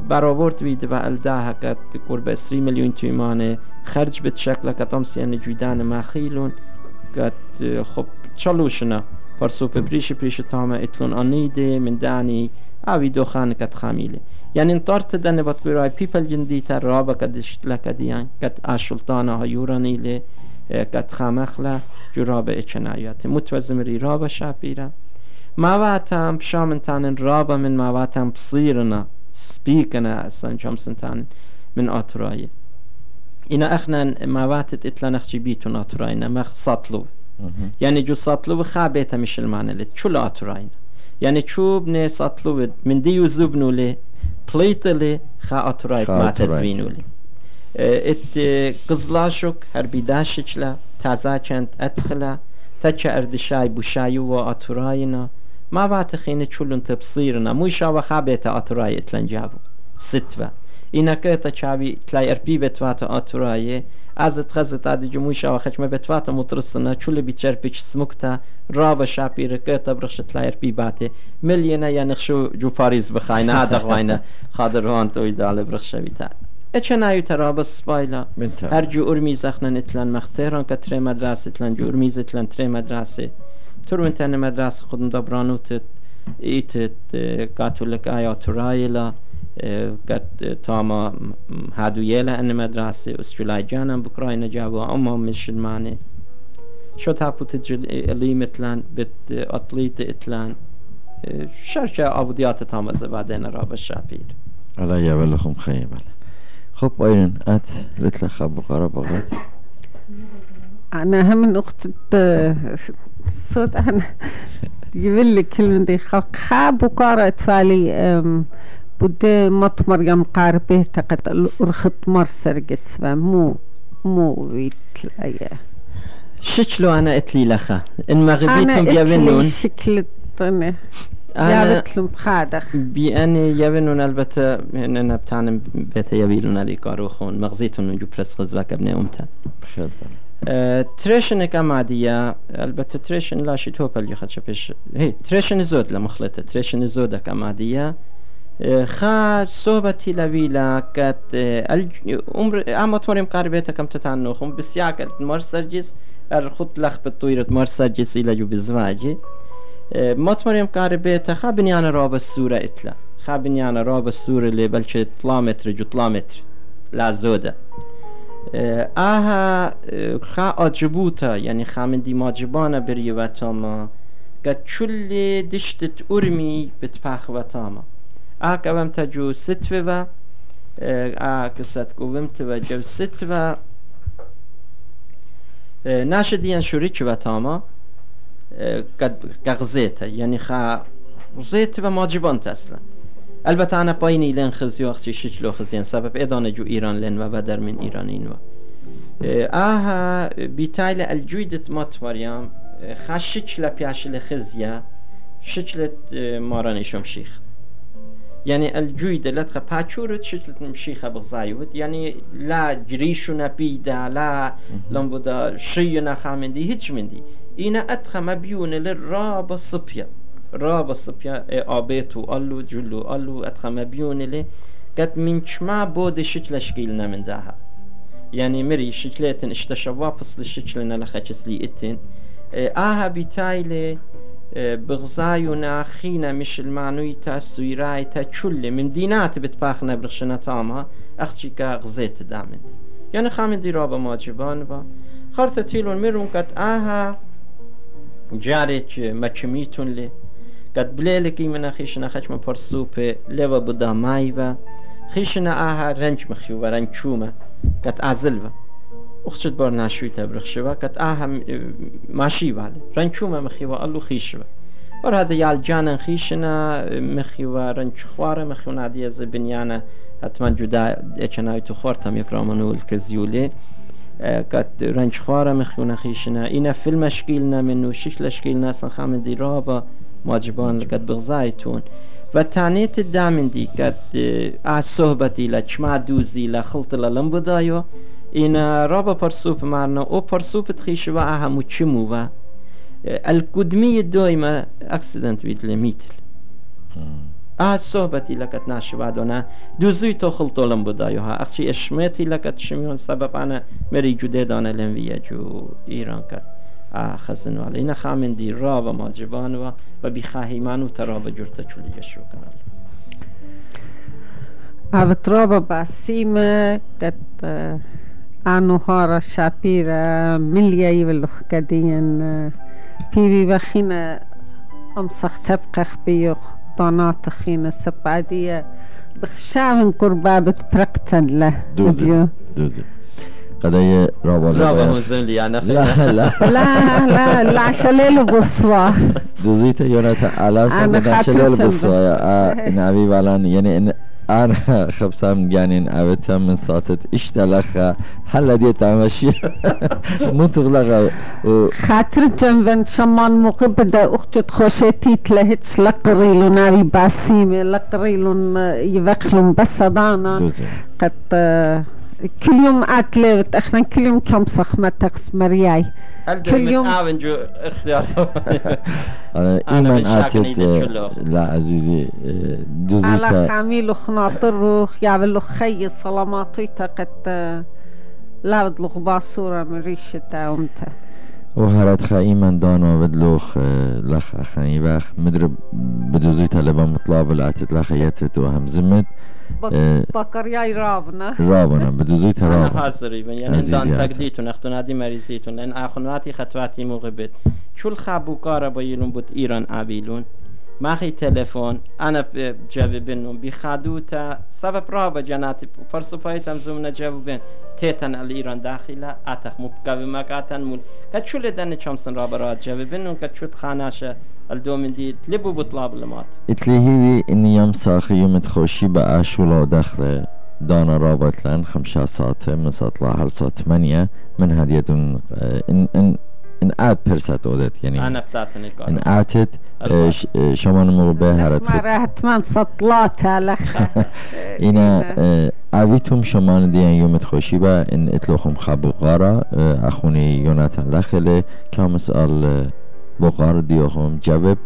برآورد وید و الده هکت قرب 20 میلیون تومان خرج به شکل کتام سیان جویدن مخیلون کت خب چلوشنا پر سوپ پریش تام اتلون آنیده من دانی اوی دو خان کت خمیله یعنی انطارت دنه بات کوی پیپل جندی تر رابا کدشت لکدیان کت آشلطانه ها یورانیله کت خامخله جرابه اچنایات متوزمری رابا شاپیره. مواتم شامنتان رابا من مواتم بصيرنا سبيكنا أصلا شامسنتان من أطراي إنا أخنا مواتت إتلا نخشي بيتون أطراينا مخ سطلو يعني جو خابيتا مش المعنى لت شو لأطراينا يعني شو بني سطلو من ديو زبنو لي بليت لي خا أطرايت ما تزوينو لي ات قزلاشوك هربي داششلا تازا چند أدخلا تچ أردشاي بوشايو وأطراينا ما بعد خينة چولن تبصيرنا مو شاوة خابيتا أطراي اتلنجابو ستوة إنا كيتا چاوي تلاي اربي بتواتا أطراي از تخزت عادي جموي شاوة خشمة بتواتا مترسنا چول بيچر بيچ سمكتا رابا شابير كيتا برخش تلاي اربي باتي ملينا يعني خشو جو باريس بخاينا هذا غواينا خادر هون توي دالي برخش بيتا اچنايو ترابا سبايلا هر جو ارميز اخنا اتلان مختيران كتري مدرسة اتلان جو ارميز اتلان تري تروين مدرسة خدم دبرانوت ايتت قاتولك آيا ترايلا قد تاما هادويلا ان مدرسة استرلاي جانا بكراينا جابوا اما مش الماني شو تابو تجل اللي مثلان بت اطليت اتلان. شركة ابوديات تاما زبادين رابا الشابير الله يبلغكم خير خب ايرن ات لتلا خب بغرب أنا هم أخت صوت أنا. يقول لك كلمة دي خاب وقارة تفالي بدي مطمر يم قاربه تقد أرخط مرسر قسمة مو مو ويت الأيا شكلو أنا إتلي لخا؟ إن مغبيتهم يبنون شكل أنا يابتلم بخادخ بأني يبنون البته إننا بتعنم بيت يبيلون علي قاروخون مغزيتون نجو برس غزبك ابن أمتا. ترشن ئەم مادیە ئەلبەتە ترشن لاشی تۆپەلی خەچە پێش ترشن زۆر لە مخلێتە ترشن زۆرەکە مادیە خاش سۆبەتی لەویلا کە ئەمە تۆریم کار بێتەکەم تتان نۆخم بسیاکرد مەر سەررجیس خود لەخپت تویرت مەر سەررجسی لە جو بزواجی مەتمەریم کار بێتە خا بنیانە ڕۆ بە سوورە ئیتلا خا بنیانە ڕۆ بە سوورە لێ بەلچێت پلامتر جو طلامتر لا زۆدە. آها خا آجبوتا یعنی خامندی ماجبانا بری و تاما. قد چل دشتت ارمی بتپخ و تاما. آه قوم تجو ستوه و آه قصت قومت و جو ستوه. ناش دیان شوریک و تاما. قد قغزيته يعني خا زيت وماجبانت اصلا. البته انا پایینی لن خزی وقتی شکلو خزیان سبب ادانه جو ایران لن و بدر من ایران این و آها بیتایل الجویدت ماتواریم خا شکل پیاشل خزیا شکلت مارانشم شيخ يعني الجويدة لا تخ باتشورت شكلت مشيخة بغزايود يعني لا جريشنا بيدا لا لنبدا شينا خامندي هيتش مندي إنا أدخى مبيون للرابة صبيا را بصبيا آبيت وقالو جلو قالو أتخم بيون لي قد من شما بود شكل شكيلنا من داها يعني مري شكلتن اشتشوا بصل الشكلنا لخجس لي اتن آها بتايلي بغزايونا خينا مش المعنوي تا سويراي تا تشل من دينات بتباخنا برخشنا تاما اختي كا غزيت دامن. يعني خامن دي رابا ماجبان با. خارتا تيلون ميرون قد آها جاريك مچميتون لي قد بليلكي من خيشنا خشم برسوب لوا بدا مايبا خيشنا آها رنج مخيو و رنج چوما قد أزلوا أخشت بار ناشوي تبرخشوا قد آها ماشي والي رنج چوما مخيوا ألو خيشوا ور هذا يال جانا خيشنا مخيوا رنج خوارا مخيوا نادي از بنيانا حتما جدا اچناي تو خورتم يكرامنو الكزيولي قد رنج خوارا مخيونا خيشنا إنا في المشكيلنا منو شش لشكيلنا سنخام دي رابا ماجبان قد بغزايتون و تانيت الدامن دي قد اه صحبتي لا چما دوزي لا خلط لا لنبدايو إنا رابا برسوب مارنا او برسوب تخيش و اه همو چمو و؟ القدمية دويما اكسيدنت بيت لميتل اه صحبتي لكت ناشوادونا دوزوي تو خلطولم بدايوها اخشي اشميتي لكت شميون سبب انا مري جودي دانا لنويا جو كت آه خزن والا. اینا خامن دي رابا ما جبان و و بخاهيمان ترابا جرتا چولي يشو كنال أبترابة باسيمة قد أنو هارا شابيرا مليا يبلوخ قدين بيبي بخينا أمسخ تبقى خبيوخ طانات خينا سبعدية بخشاون قربابة برقتن له. دوزي دوزي قضية رابع رابع مزولي يعني لا لا لا. لا لا العشلال بصوا دوزيت يوناتا على سنة العشلال بصوا إن أبي بالان يعني إن أنا خبسام جانين أبتها من صوتت اشتلخا هلا دي تعمشي مو تغلق خاطر جنبن شمان مقبدا أختت خوشتي تلهتش لقريلون ناري باسيمي لقريلون يبخلون آه، بس دانا قد كل يوم أكل أخنا كل يوم كم صخمة تقص مرياي. كل يوم أنا إيمان أتيت آه، لا عزيزي آه، جزء على خاميل وخناطر طروخ يعمل يعني له خي صلاماتي تقت آه، لا بدلغ باصورة من ريشة تاومته وهرات خائما دان وبدلوخ لخ أخاني بخ مدرب بدوزي طلبة مطلاب لعتت لخيتت وهم زمت. آه، بكر ياي رابنا رابنا بدوزيتا أنا رابنا حاضري يعني عزيزي إنسان عاد. تقديتون أختنادي مريزيتون لأن آخنواتي خطواتي مغبت شو الخابو كارا بيلون بوت إيران آبيلون ماخي تلفون أنا جاب بينهم بخادوتا سبب رابا جناتي فرسو بايتم زمنا جابو بين تيتن الإيران داخلة أتخ مبقى مكاتن مول. كد شو لدن چامسن رابا راد جاب الدومن دي تلبو بطلاب لمات إتلهيوي انيام ساخي متخوشي باشولا دخله دانا رابط لأن خمسة ساعة من ساعة لاحل ساعة ثمانية من هدية آه، إن إن إن آت برسات أودت يعني أنا بتاعتن الكارة إن آتت آه، آه، شمان مغبه ما مرة هتمان سطلاتها لخ إنا أويتم شمان ديان يوم تخوشي بأ إن إتلوخم خابو غارة أخوني يوناتان لخله كامس آل بقار دیوخم جواب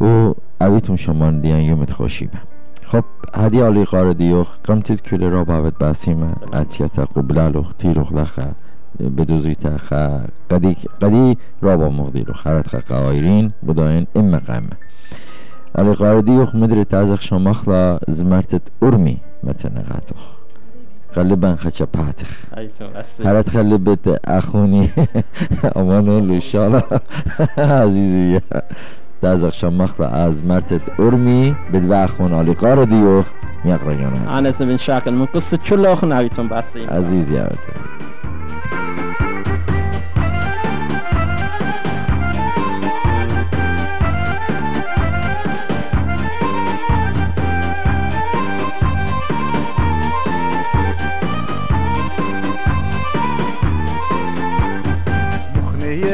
و اویتم شمان دیان یومت خوشی با خب هدی آلی قار دیوخ قمتید کل را باوت باسیمه اتیتا قبلالوخ تیروخ لخه بدوزیتا خا قدی قدی رابا مغدیروخ خرت خا قوایرین بداین ام مقامه. Ali قارديوخ مدري تازخ شمخلا زمرتت أرمي متى هرت بيت أخوني أمانو له إن شاء الله عزيزي تازخ شمخلا از مرتت أرمي بدوا أخون علي قارديوخ يقرأ يونا أنا زمن شاكل من قصة اللي أخنا باسي عزيزي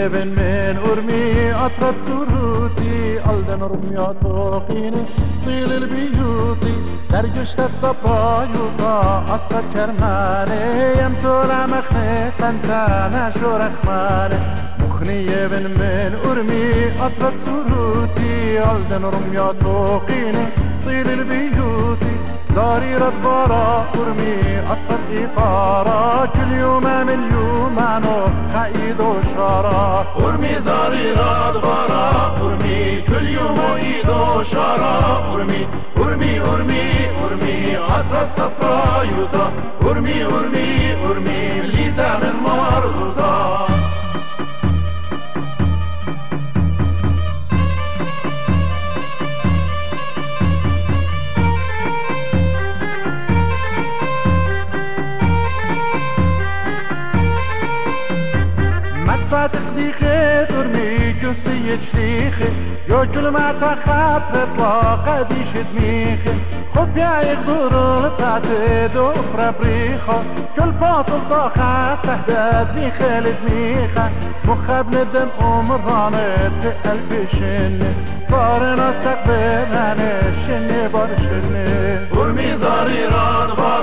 بن من أرمي أطرد سروتي ألدن رمي أطوقيني طيل البيوتي ترجشت تصبا يوطا أطرد كرماني يمتورا مخني قنتا شو رخماني مخني بن من أرمي أطرد سروتي ألدن رمي أطوقيني طيل البيوتي زريرة برا قرمي أطلت إطارة. كل يوم مليون معنو خايد وشارة قرمي زريرة برا قرمي كل يوم إيد وشارة قرمي قرمي قرمي قرمي أطلت صفرا يطرة جو كل ما تخاط اطلاق ديش دميخي خب يا يغدور بتاعتي دو بريخة كل باصل طاخة سهداد ميخة ميخة مخب ندم أمرانة قلبي شني صار نسق بيراني شني برشني ارمي زاري راد برا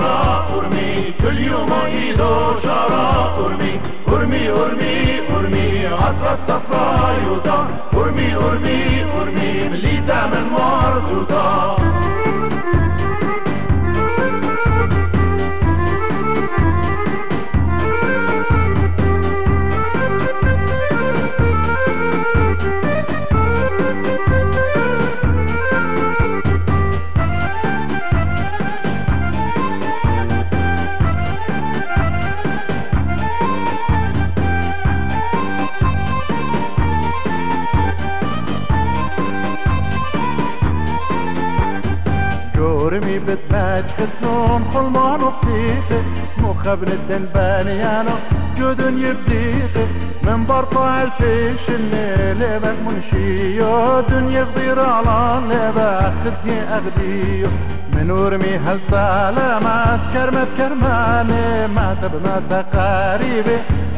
كل يوم إيده شراب أرمي أرمي أرمي أرمي. عطرة صفرا يوتا. أرمي أرمي أرمي. ملي تعمل مرتوطة بتماج ختلون خلمان وقتيخي مخبن الدنبانيانو جودن يبزيخي من برطع الفيش الليل بك منشيو. دنيا غدير على لبا خزي أغديو. من ورمي هل سلامات كرمت كرماني ما تب ما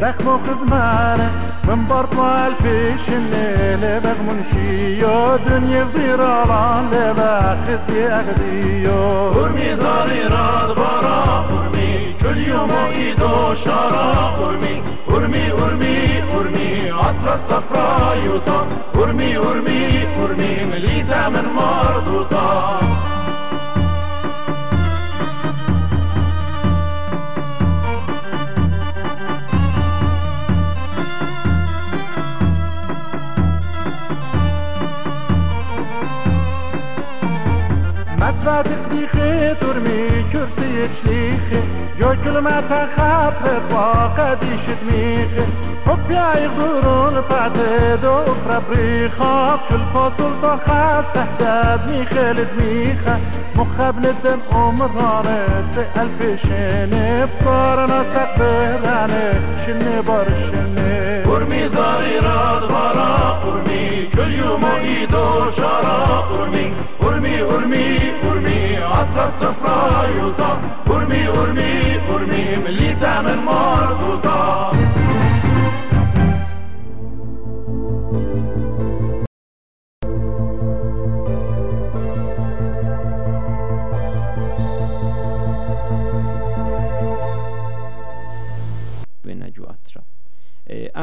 تقاريبي رخم خزماني من برطع الفيش الليل بك منشيو دنيا غدير على لبا خزي أغديو ارمي زاري راد برا ارمي كل يوم ايدو شارا ارمي ارمي ارمي ارمي عطرة صفرا يوتا ارمي ارمي ارمي مليتا من صفت دیخه درمی کرسی چلیخه جو کلمت خطرت با قدیشت میخه خب بیایق درون پعت دو پربری خواب کل پاسل تا خس احداد میخلت میخه مخبن الدم عمرانه في قلبي شيني. بصارنا سقف راني شني بار شني. قرمي زاري راد برا قرمي كل يوم أيدو شرا قرمي urmi, urmi, urmi, atrat së prajuta Urmi, urmi, urmi, më lita me në marduta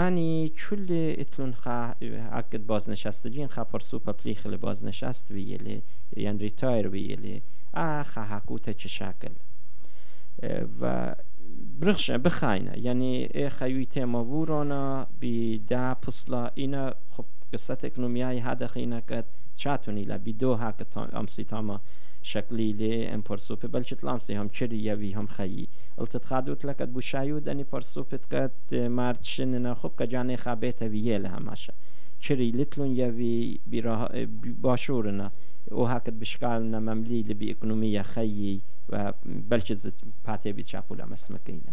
اني چول اتلون خا عقد بازنشستگین خا پرسوپا پلیخل بازنشست ویلی یعنی ریتایر ویلی اخا حکوتا چه شکل. و برخش بخاینه یعنی ای خیوی ما وورانا بی ده پسلا اینا خب قصت اکنومیای هده خینه کد چاتونی لا. بی دو هاک امسی تاما شكلي لي ام برسوبي بل شتلام سي هم چري يوي هم خيي قلت خادوت لك بو شايود اني برسوبت كات مارتشن خب كجاني خابيت ويل هماشا چري لتلون براه باشورنا او هاكت بشكالنا مملي لبي اكونوميا خيي و بلشت باتي بي چاپولا مسمكينا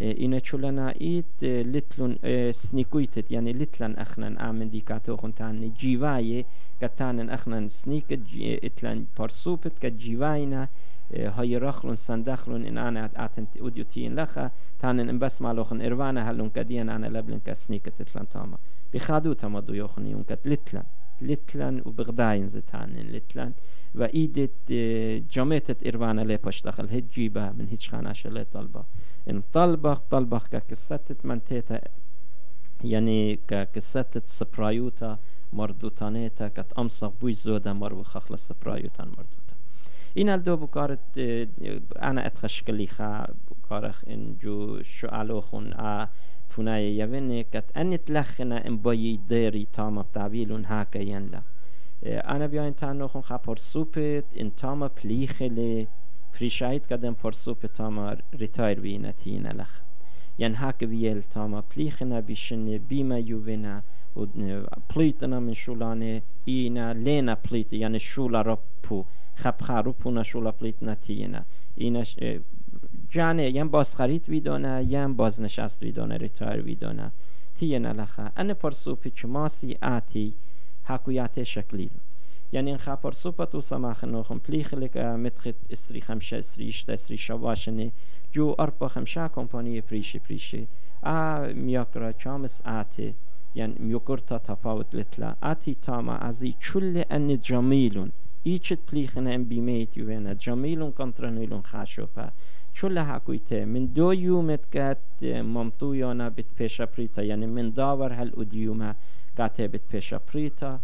اینا چولنا ایت لتلون سنیکویتت. یعنی لتلن اخنن آمن دیکاتو خونتان جیوای كتان اخنن سنيك اتلان برسوبت كجيواينا إيه، هاي رخلون سندخلون إن أنا أتن أوديو تين لخا تانن إن بس مالوخن إروانا هلون كدين أنا لبلن كسنيكة تتلان تاما. بخادو تاما دو يوخن يونكة لتلن. لتلن وبغداين زتانن لتلن. وإيدت إيه، جميتة إروانا لي بشتخل جيبا من هيج خاناش اللي طلبا إن طلبا طلبة ككستت من تيتا يعني ككستت سبرايوتا مردوتانيتا كت أمصغ بوي زودا مروخ خلص سبرايوتان مردوتا. این الدو بکارت انا اتخشکلی خا بکارخ ان جو شعالوخون ا فناي يبني كت أن تلخنا إن باي ديري تاما بتعبيلون هاكا ينلا أنا بيان تانو خون خا سوبت إن تاما بليخلي فريشايت قدم سوبت تاما ريتاير بينا تينا لخ. ين هاك بيل تاما بليخنا بيشن بيما يوفينا و بليتنا من شولانه إينا لينا بليت يعني شولا ربو خب خروپونا شولا پلیتنا تینا اینش جانه یم بازخرید ویدانه یم بازنشست ویدانه ریتایر ویدانه تینا لخه. ان پرسوپی چماسی آتی حکویات شکلی. يعني نخا برسوبة تو سماخ نوخم بليخ لك متخت اسري خمشة اسريش اسري شواشني جو أربع خمشة كومبانية بريشي بريشي آ مياكرا چامس آتي يعني ميوكرتا تفاوت لتلا آتي تاما ازي چل ان جميلون ایچت پلیخن ام بیمیت یوینا جمیلون کنترنیلون خاشوپا چولا حکویته من دو یومت کت ممتو یانا بت پیشا پریتا یعنی من داور هل ادیوما کاته بت پیشا پریتا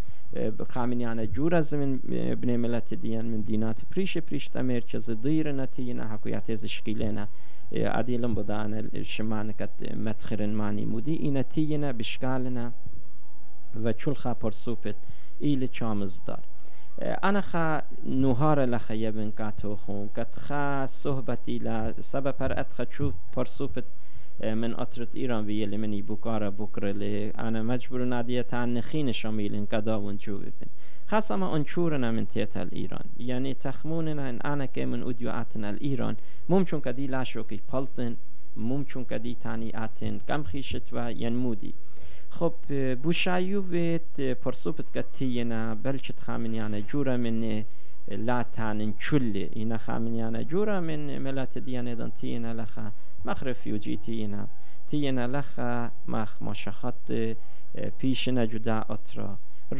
خامنیانا جورا زمن بني ملت ديان من دينات بريش بريش تمير چز دير نتينا حكويات از شكيلنا عديلم بدان الشمان كت مدخرن ماني مودي إنا تينا بشكالنا و چول پرسوپت ایل چامز دار أنا خا نهار لخا يبن كاتو خون خا صحبتي لا سبب هر أتخا تشوف برسوبت من أطرت إيران بيه اللي مني بكارة بكرة اللي أنا مجبور نادية تان نخين شاميل كدا ونشوف بن خاصة ما أنشورنا من تيتا الإيران يعني تخموننا إن أنا كمن أوديو آتنا الإيران ممكن كدي لا شوكي بلطن ممكن كدي تاني آتن كم خيشت و ينمودي خب بوشایووێت پرسوبت کە تیەنە بەلچت خامنیانە جوورە من لاتانن چولێ ئینە خامنیانە جوورە من ملات دیانێدان تیەنە لەخە مەخرف فیوجی تیەنە تیەنە لەخە مەخ ماشەخەت پیشنە جودا ئۆترا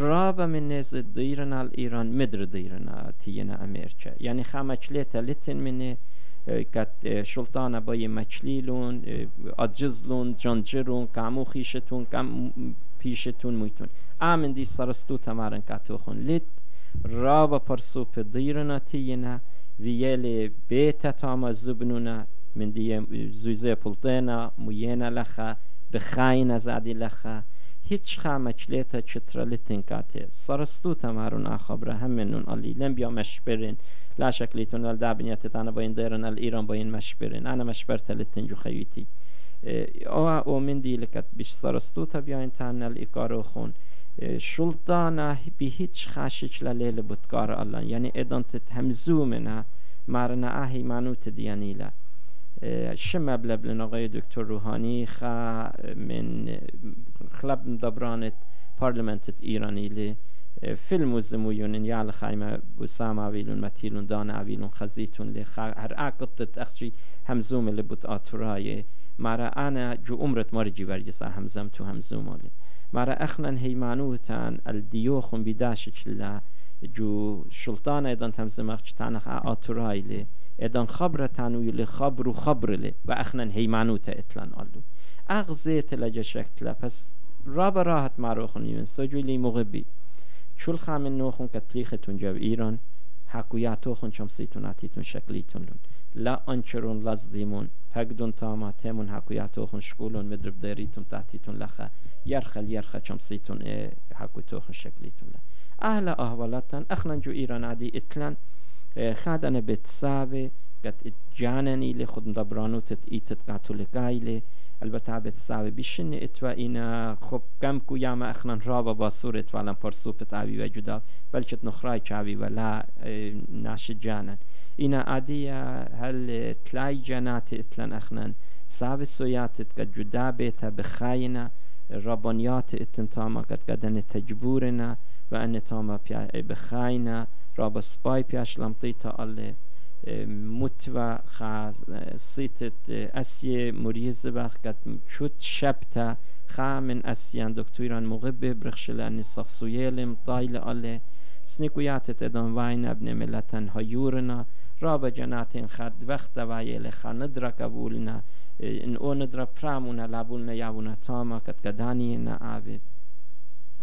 رابە من نێز دیرنا الإيران مدر دیرنا تیەنە ئەمێرچە یعنی خامەچلێتە لتن منێ كات شلطانة باي مچليلون أجزلون جانجرون كامو خيشتون كام پیشتون مویتون. آمن دی سرستو تمارن کاتوخون لیت رابا پرسو پدیرنا تینا ویلی بیتا تاما زبنونا من دی زوزه پلتنا موینا لخا بخاین زادی لخا. هیچ خامچلیتا چترلیتن کاته سرستو تمارون آخبره همینون علی. لم بیا مشبرین لا شك ليتون الدابنيات أنا بين ديرن الإيران بين مشبرين أنا مشبرت لتنجو خيوتي او او من دی لکت بیش سرستو تا بیاین تان الإيقارو خون. شلطانا بی هیچ خاشش للیل بودکار الله یعنی ادان تتهمزو منها مارنا اهی مانوت دیانیلا شم بلبلن آقای دکتر روحانی خا من خلب دبرانت پارلمنتت ایرانی لی فيلم وزمويون يال خايمة بسام عويلون متيلون دان عويلون خزيتون لي هر عقدت أخشي همزوم اللي بوت آتوراي مرا أنا جو عمرت مرجي برجسا همزم تو همزوم اللي مرا أخنا هيمانوتان الديوخون بداشش لا. جو شلطان ايضا تمزم أخش تانخ آتوراي لي ايضا خبرة تانوي لي خبر خبر لي و أخنا هيمانوتا اتلان ألو أغزيت لجا شكتلا پس رابا راحت ماروخون يون سجوي لي چول خامن نوخون کت پلیختون جو ایران حکویاتوخون چم سیتون اتیتون شکلیتون لون لا انچرون لزدیمون پگدون تاما تیمون حکویاتوخون شکولون مدرب داریتون تاتیتون لخه یرخل یرخه چم سیتون حکویاتوخون شکلیتون لون اهل احوالاتن اخنا جو ایران عادی اتلن خادن بتساوي قد جانني لخد دبرانوت ايتت قاتولكايلي البته بتساوي بشن اتوا اینا خب کم کو اخنان رابا با صور اتوالا پرسوب تاوی و جدا بلچت نخراي چاوي ولا ناش جانن. اینا عادية هل تلاي جانات اتلن اخنان. ساوي سوياتت قد جدا بيتا بخاينا رابانيات اتن تاما قد قدن تجبورنا و ان تاما بخاينا رابا سباي بياش لمطيتا الله. متوا خا سيتت اسي مريز وقت شد شبتا خا من اسيان دكتوران مغب برخشل ان سخصويلم طايل alle سنكوياتت ادان واين ابن ملتن هيورنا راب جنات خد وقت وایل خاند را قبولنا in onedra pramuna labulna yavuna tama kat gadani na avid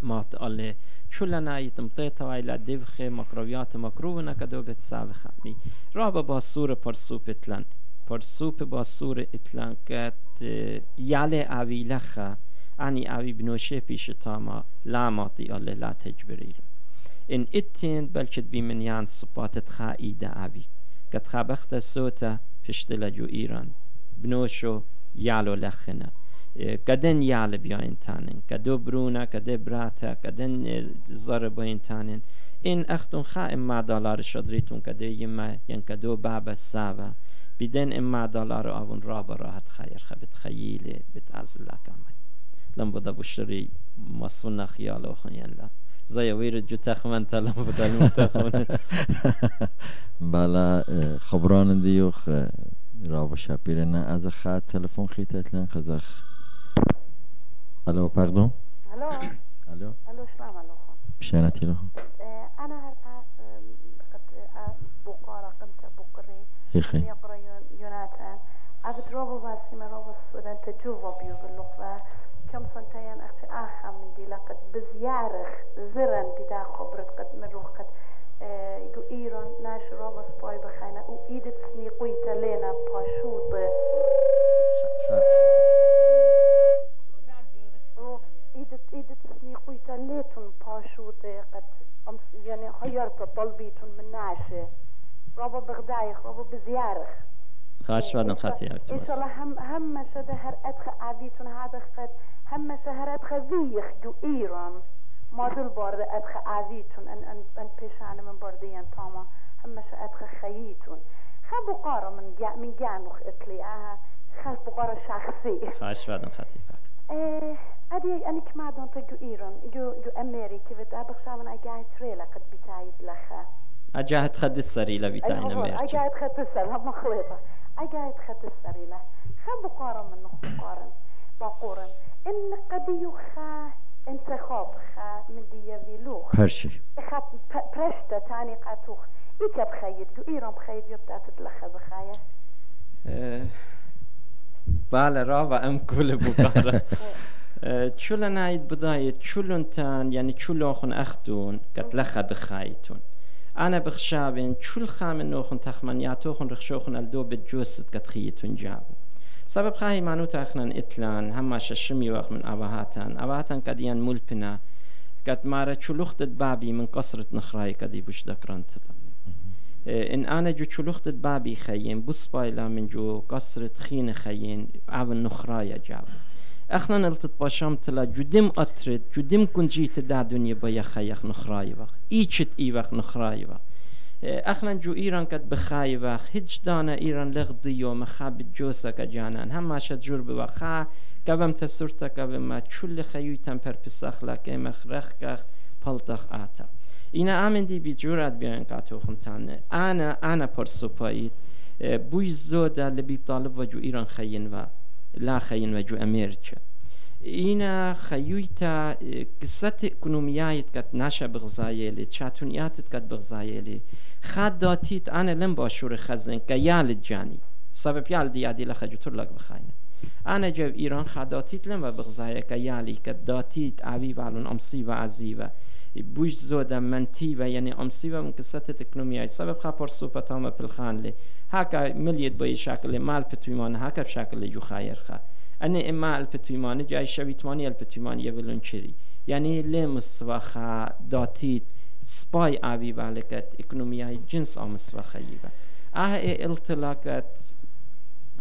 مات alle چولنا يتمطيتا وإلى دفخ مكرويات مكروهنا كدو بتساوي خامي رابا باسور پرسوپ اتلان پرسوپ باسور اتلان كت يالي اوي لخا اني اوي بنوشه پیش تاما لا ماطي الله لا تجبريل ان اتين بلكت بي من يان صبات خائدة اوي كت خابخت سوتا پشت جو ایران بنوشو يالو لخنا كدن يال بياين تانن كدو برونا كدو براتا كدن زر بياين تانن إن أختون خا إما دولار شدريتون كدو يما ين كدو بابا ساوا بدن إما دولار أون رابا راحت خير خبت خييلي بتعزل لك عمي لم بدا بشري مصفنا خيالو خيان لا. زي وير جو تخمن تلم بدا المتخمن بلا خبران ديوخ رابا شابيرنا از خط تلفن خيتت لن خزخ. الو باردون الو الو الو سلام عليكم بشانتي له انا هرقا قد بقارة قمت بقري هيخي يقرا يوناتان عبد روبو باسي روبو السودان تجوبو بيو باللغة كم سنتين اختي اخا من دي لقد بزيارخ زرن دي دا خبرت قد مروخ قد جو ايران ناش روبو سباي بخينا و ايدت سنيقويتا لينا باشوط سنيقويتا ليتون باشوط قد أمس يعني خيرت طلبيتون من ناشة رابا بغدايخ رابا بزيارخ. خاش بعدم خاتي إن شاء الله هم هم شده هر أدخ عبيتون هذا قد هم شهر أدخ ذيخ جو إيران ما دل بارد أدخ عبيتون أن أن أن بيشان من بارديان تاما. هم ش أدخ خييتون خب بقارة من جا من جانوخ آها خب بقارة شخصي خاش بعدم خاتي إيه أدي أنا كما دون جو إيران جو جو أمريكا ود أبغى شامن أجاي تريلا قد بتاعي لخا أجاهد خد السريلة بتاعنا أيوة، ميرتي أجاي تخد السر هم خليطة أجاي تخد السريلة خب بقارة من نخ قارن بقورن إن قد يخا انتخاب خا من دي فيلوخ هرشي خا برشتا تاني قاتوخ إيكا بخير جو إيران بخير يبدأ تتلخى بخايا بله را و ام کل بکاره تشولن هاي بداية تشولن تان يعني تشولوخن أخدون قتلخا بخايتون أنا بخشابين تشول خامنوخن تخمنياتوخن رخشوخن ألدو بتجوست قتخيتون جابو سبب خاهي مانو تاخنن إتلان هما ششمي وقت من أباهاتان أباهاتان قديان ملپنا قد مارا تشولوخت بابي من قصرة نخراي قدي بوش ذكرن إن أنا جو تشولوخت بابي خيين بوس بايلا من جو قصرة خين خيين أو النخرايا جابو اخنا نلتت باشام تلا جدم أترد جدم كنجيت دا دنيا بيا خيخ نخراي وقت. إيشت إي وقت نخراي وقت. جو ایران کد بخای وقت. هیچ دانه ایران لغدی و مخاب جوسا که جانان. هم ماشد جور خا کبم تسورتا کبم ما. چول خیوی تم پر پسخ لکه مخرخ که پلتخ آتا. اینا آمن دی بی جورت بیان قاتو خونتانه. انا انا پر سپایید بوی زودا لبی طالب و جو ایران خیین و لا خیین و جو امریکا اینا خیویتا قصت اکنومیایت کت نشه بغزایلی چاتونیاتت کت بغزایلی خد داتیت انا لم باشور خزن که یال جانی سبب یال دیادی لخ جتر لگ بخاینه انا جو ایران خداتیت لم بغزایه که یالی که داتیت عوی والون امسی و عزی و بوش زودا و یعنی امسی و من قصت اکنومیای سبب خبر صحبت هم پلخان لی. هکا ملیت بای شکل مال پتویمان هکا شکل جو خایر خا. أنا إما البتويمان جاي شويتماني البتويمان يبلون شري يعني لمس وخا داتيت سباي آبي بالكت إقنومياي جنس وخيبة آه إيه التلاكت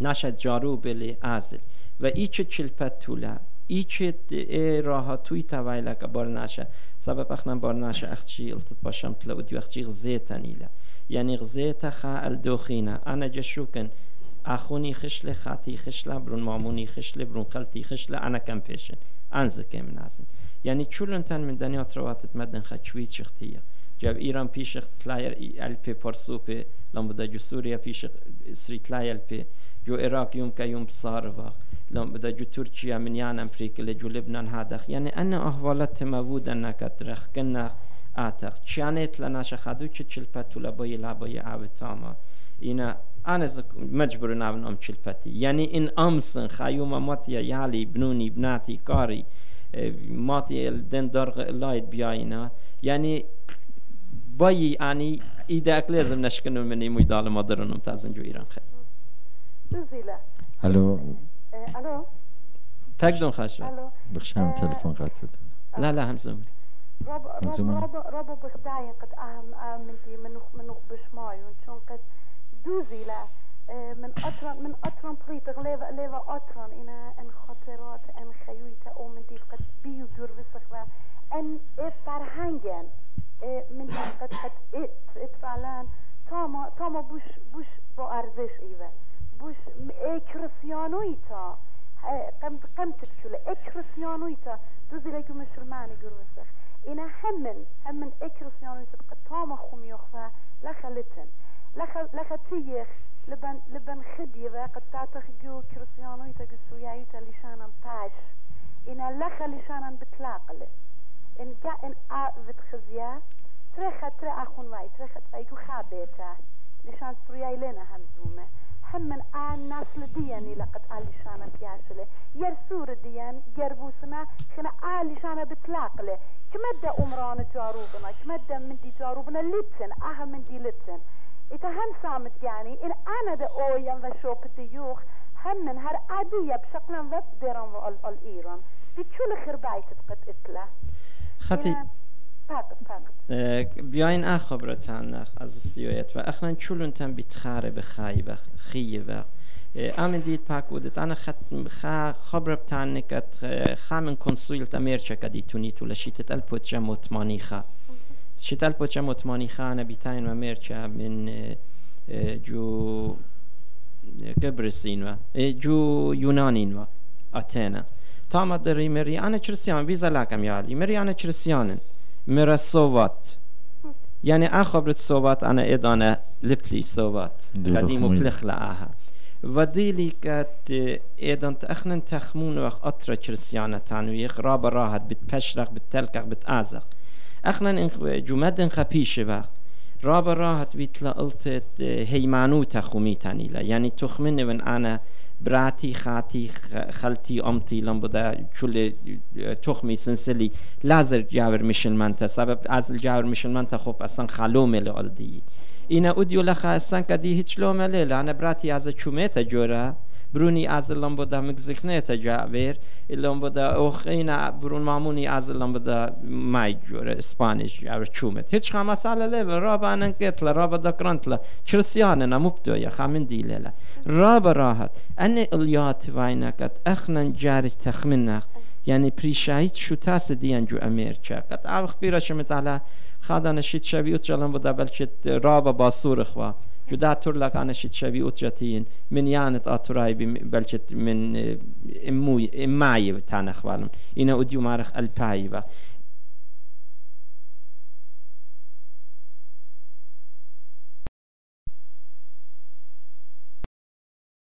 نشد جارو بلي آزل. و ایچه چلپتولا ایچه ای راه توی تویلک بار نشه سبب اخنم بار نشه اختشي التت باشم تلا ودي اختشي غزيتنيلا يعني غزيت خا الدوخينة أنا جشوكن اخونی خشل خاطی خشل برون مامونی خشل برون خلطی خشل انا کم پیشن. انزکه من ازن یعنی چولن تن من دنیا ترواتت مدن خچوی چختیه. جاب ایران پیش تلایر الپی پرسوپ لام بدا جو سوریا پیش سری تلای الپی. جو عراق يوم كيوم بصار وقت لما بدا جو تركيا من يان امريكا لجو لبنان هادخ. يعني انا احوالات موجودة انك ترخ كنا آتخ چانت لناش خدو چه چلپتو لبای لبای عوتاما اینا أنا مجبور نعمل أم شلفتي يعني إن أمسن خيوم ماتي يالي بنوني بناتي كاري ماتي الدن درغ لايت بياينا يعني باي يعني إذا لازم نشكنه مني ميدال مدرن متازن جو إيران خير دوزيلا الو؟ تقدم خشبة الو؟ بخشام تلفون قاعد فوت لا لا هم رب زمان. رب رب بخداي قد أهم أهم من دي منوخ منوخ بشماي ونشون قد دوزيلا آه، من أطرن من أطرن بريت غليفة غليفة أطرن إنا إن خاطرات إن خيويتا أو من دي قد بيو جور وسخوا إن فرهنجن من دي قد قد إت إت فعلان تاما تاما بوش بوش با أرزش إيوه bu ekristijanojta, qem qem tfshule ekristijanojta, du zile gümüş يقول gürvesek. إنا همن همن إكرسيان تام خم يخفى لخلتن لخ لختيخ لبن لبن خدي وقد تعتخ جو كرسيانو يتجو سويايتا لشانا باش إنا لخ لشانا بتلاقل إن جا إن آ بتخزيا ترخ ترخ أخون واي ترى ترخ جو خابتا لشان سوياي لنا همزومه. من آن نسل دياني لقد آل لشانا بياشله يرسور ديان يربوسنا خنا آل لشانا بتلاقله كمدة أمران جاروبنا كمدة من دي جاروبنا لتن أها من دي لتن إذا هم سامت يعني إن أنا دا أويا وشوب ديوخ هم من هر عادية بشكل وب ديران وال الإيران دي كل خربايت قد إتلا خطي بیاین اخ خبرتان نخ از استیویت. و اخنا چولون تن بیتخاره بخای و خیه و. امن دید پاک بودت. انا خط خا خبر بتان نکت. خامن کنسویلت امریکا کدی تونی تو لشیتت الپوتجا مطمانی خا. شیت الپوتجا مطمانی خا انا بیتاین و امریکا من جو قبرسین و. جو یونانین و. اتنا تاما دری مری انا كريستيان فيزا لاكم يالي مري انا كريستيانن مرا صوات يعني اخبرت صوات انا انا لبلي صوات دي قديم رقمين. وبلخ لآها وديلي كات ايضا اخنن تخمون وقت اطرا كريستيانا تانويخ رابا راحت بتبشرق بتلقق بتآزق اخنن انخ- جمد خبيش وقت. رابا راحت بيتلا قلت هيمانو تخومي تانيلا يعني تخمن من انا براتي خاتي خ- خالتي أمتي لم بدا كل تخمي سنسلي لازر جاور مشل منتا سبب از جاور مشل منتا خب اصلا خلو مل الدي اینا اودیو لخا اصلا کدی هیچ لو مل انا براتي از چومتا جورا بروني از لم بدا مگزخنتا جاور لم بدا اوخ اینا برون ماموني از ماي جورا اسبانيش جاور چومت. هیچ خا مساله له رابا انكتلا رابا دكرنتلا كريستيانا مبدو يا خامن دي لا رابا راحت. أنا اليات وينكت أخنا جاري تخمنك يعني بريشايت شو تاس ديان جو أمريكا قد أبخ بيرا شمت على خادا نشيت شبي وتجلن بدا بلشت رابا باسور خوا. جدا تر لك أنا شيت شبي أتجتين من يانت أتراي بلشت من إموي إمعي تانا خوالم إنا أديو مارخ ألباي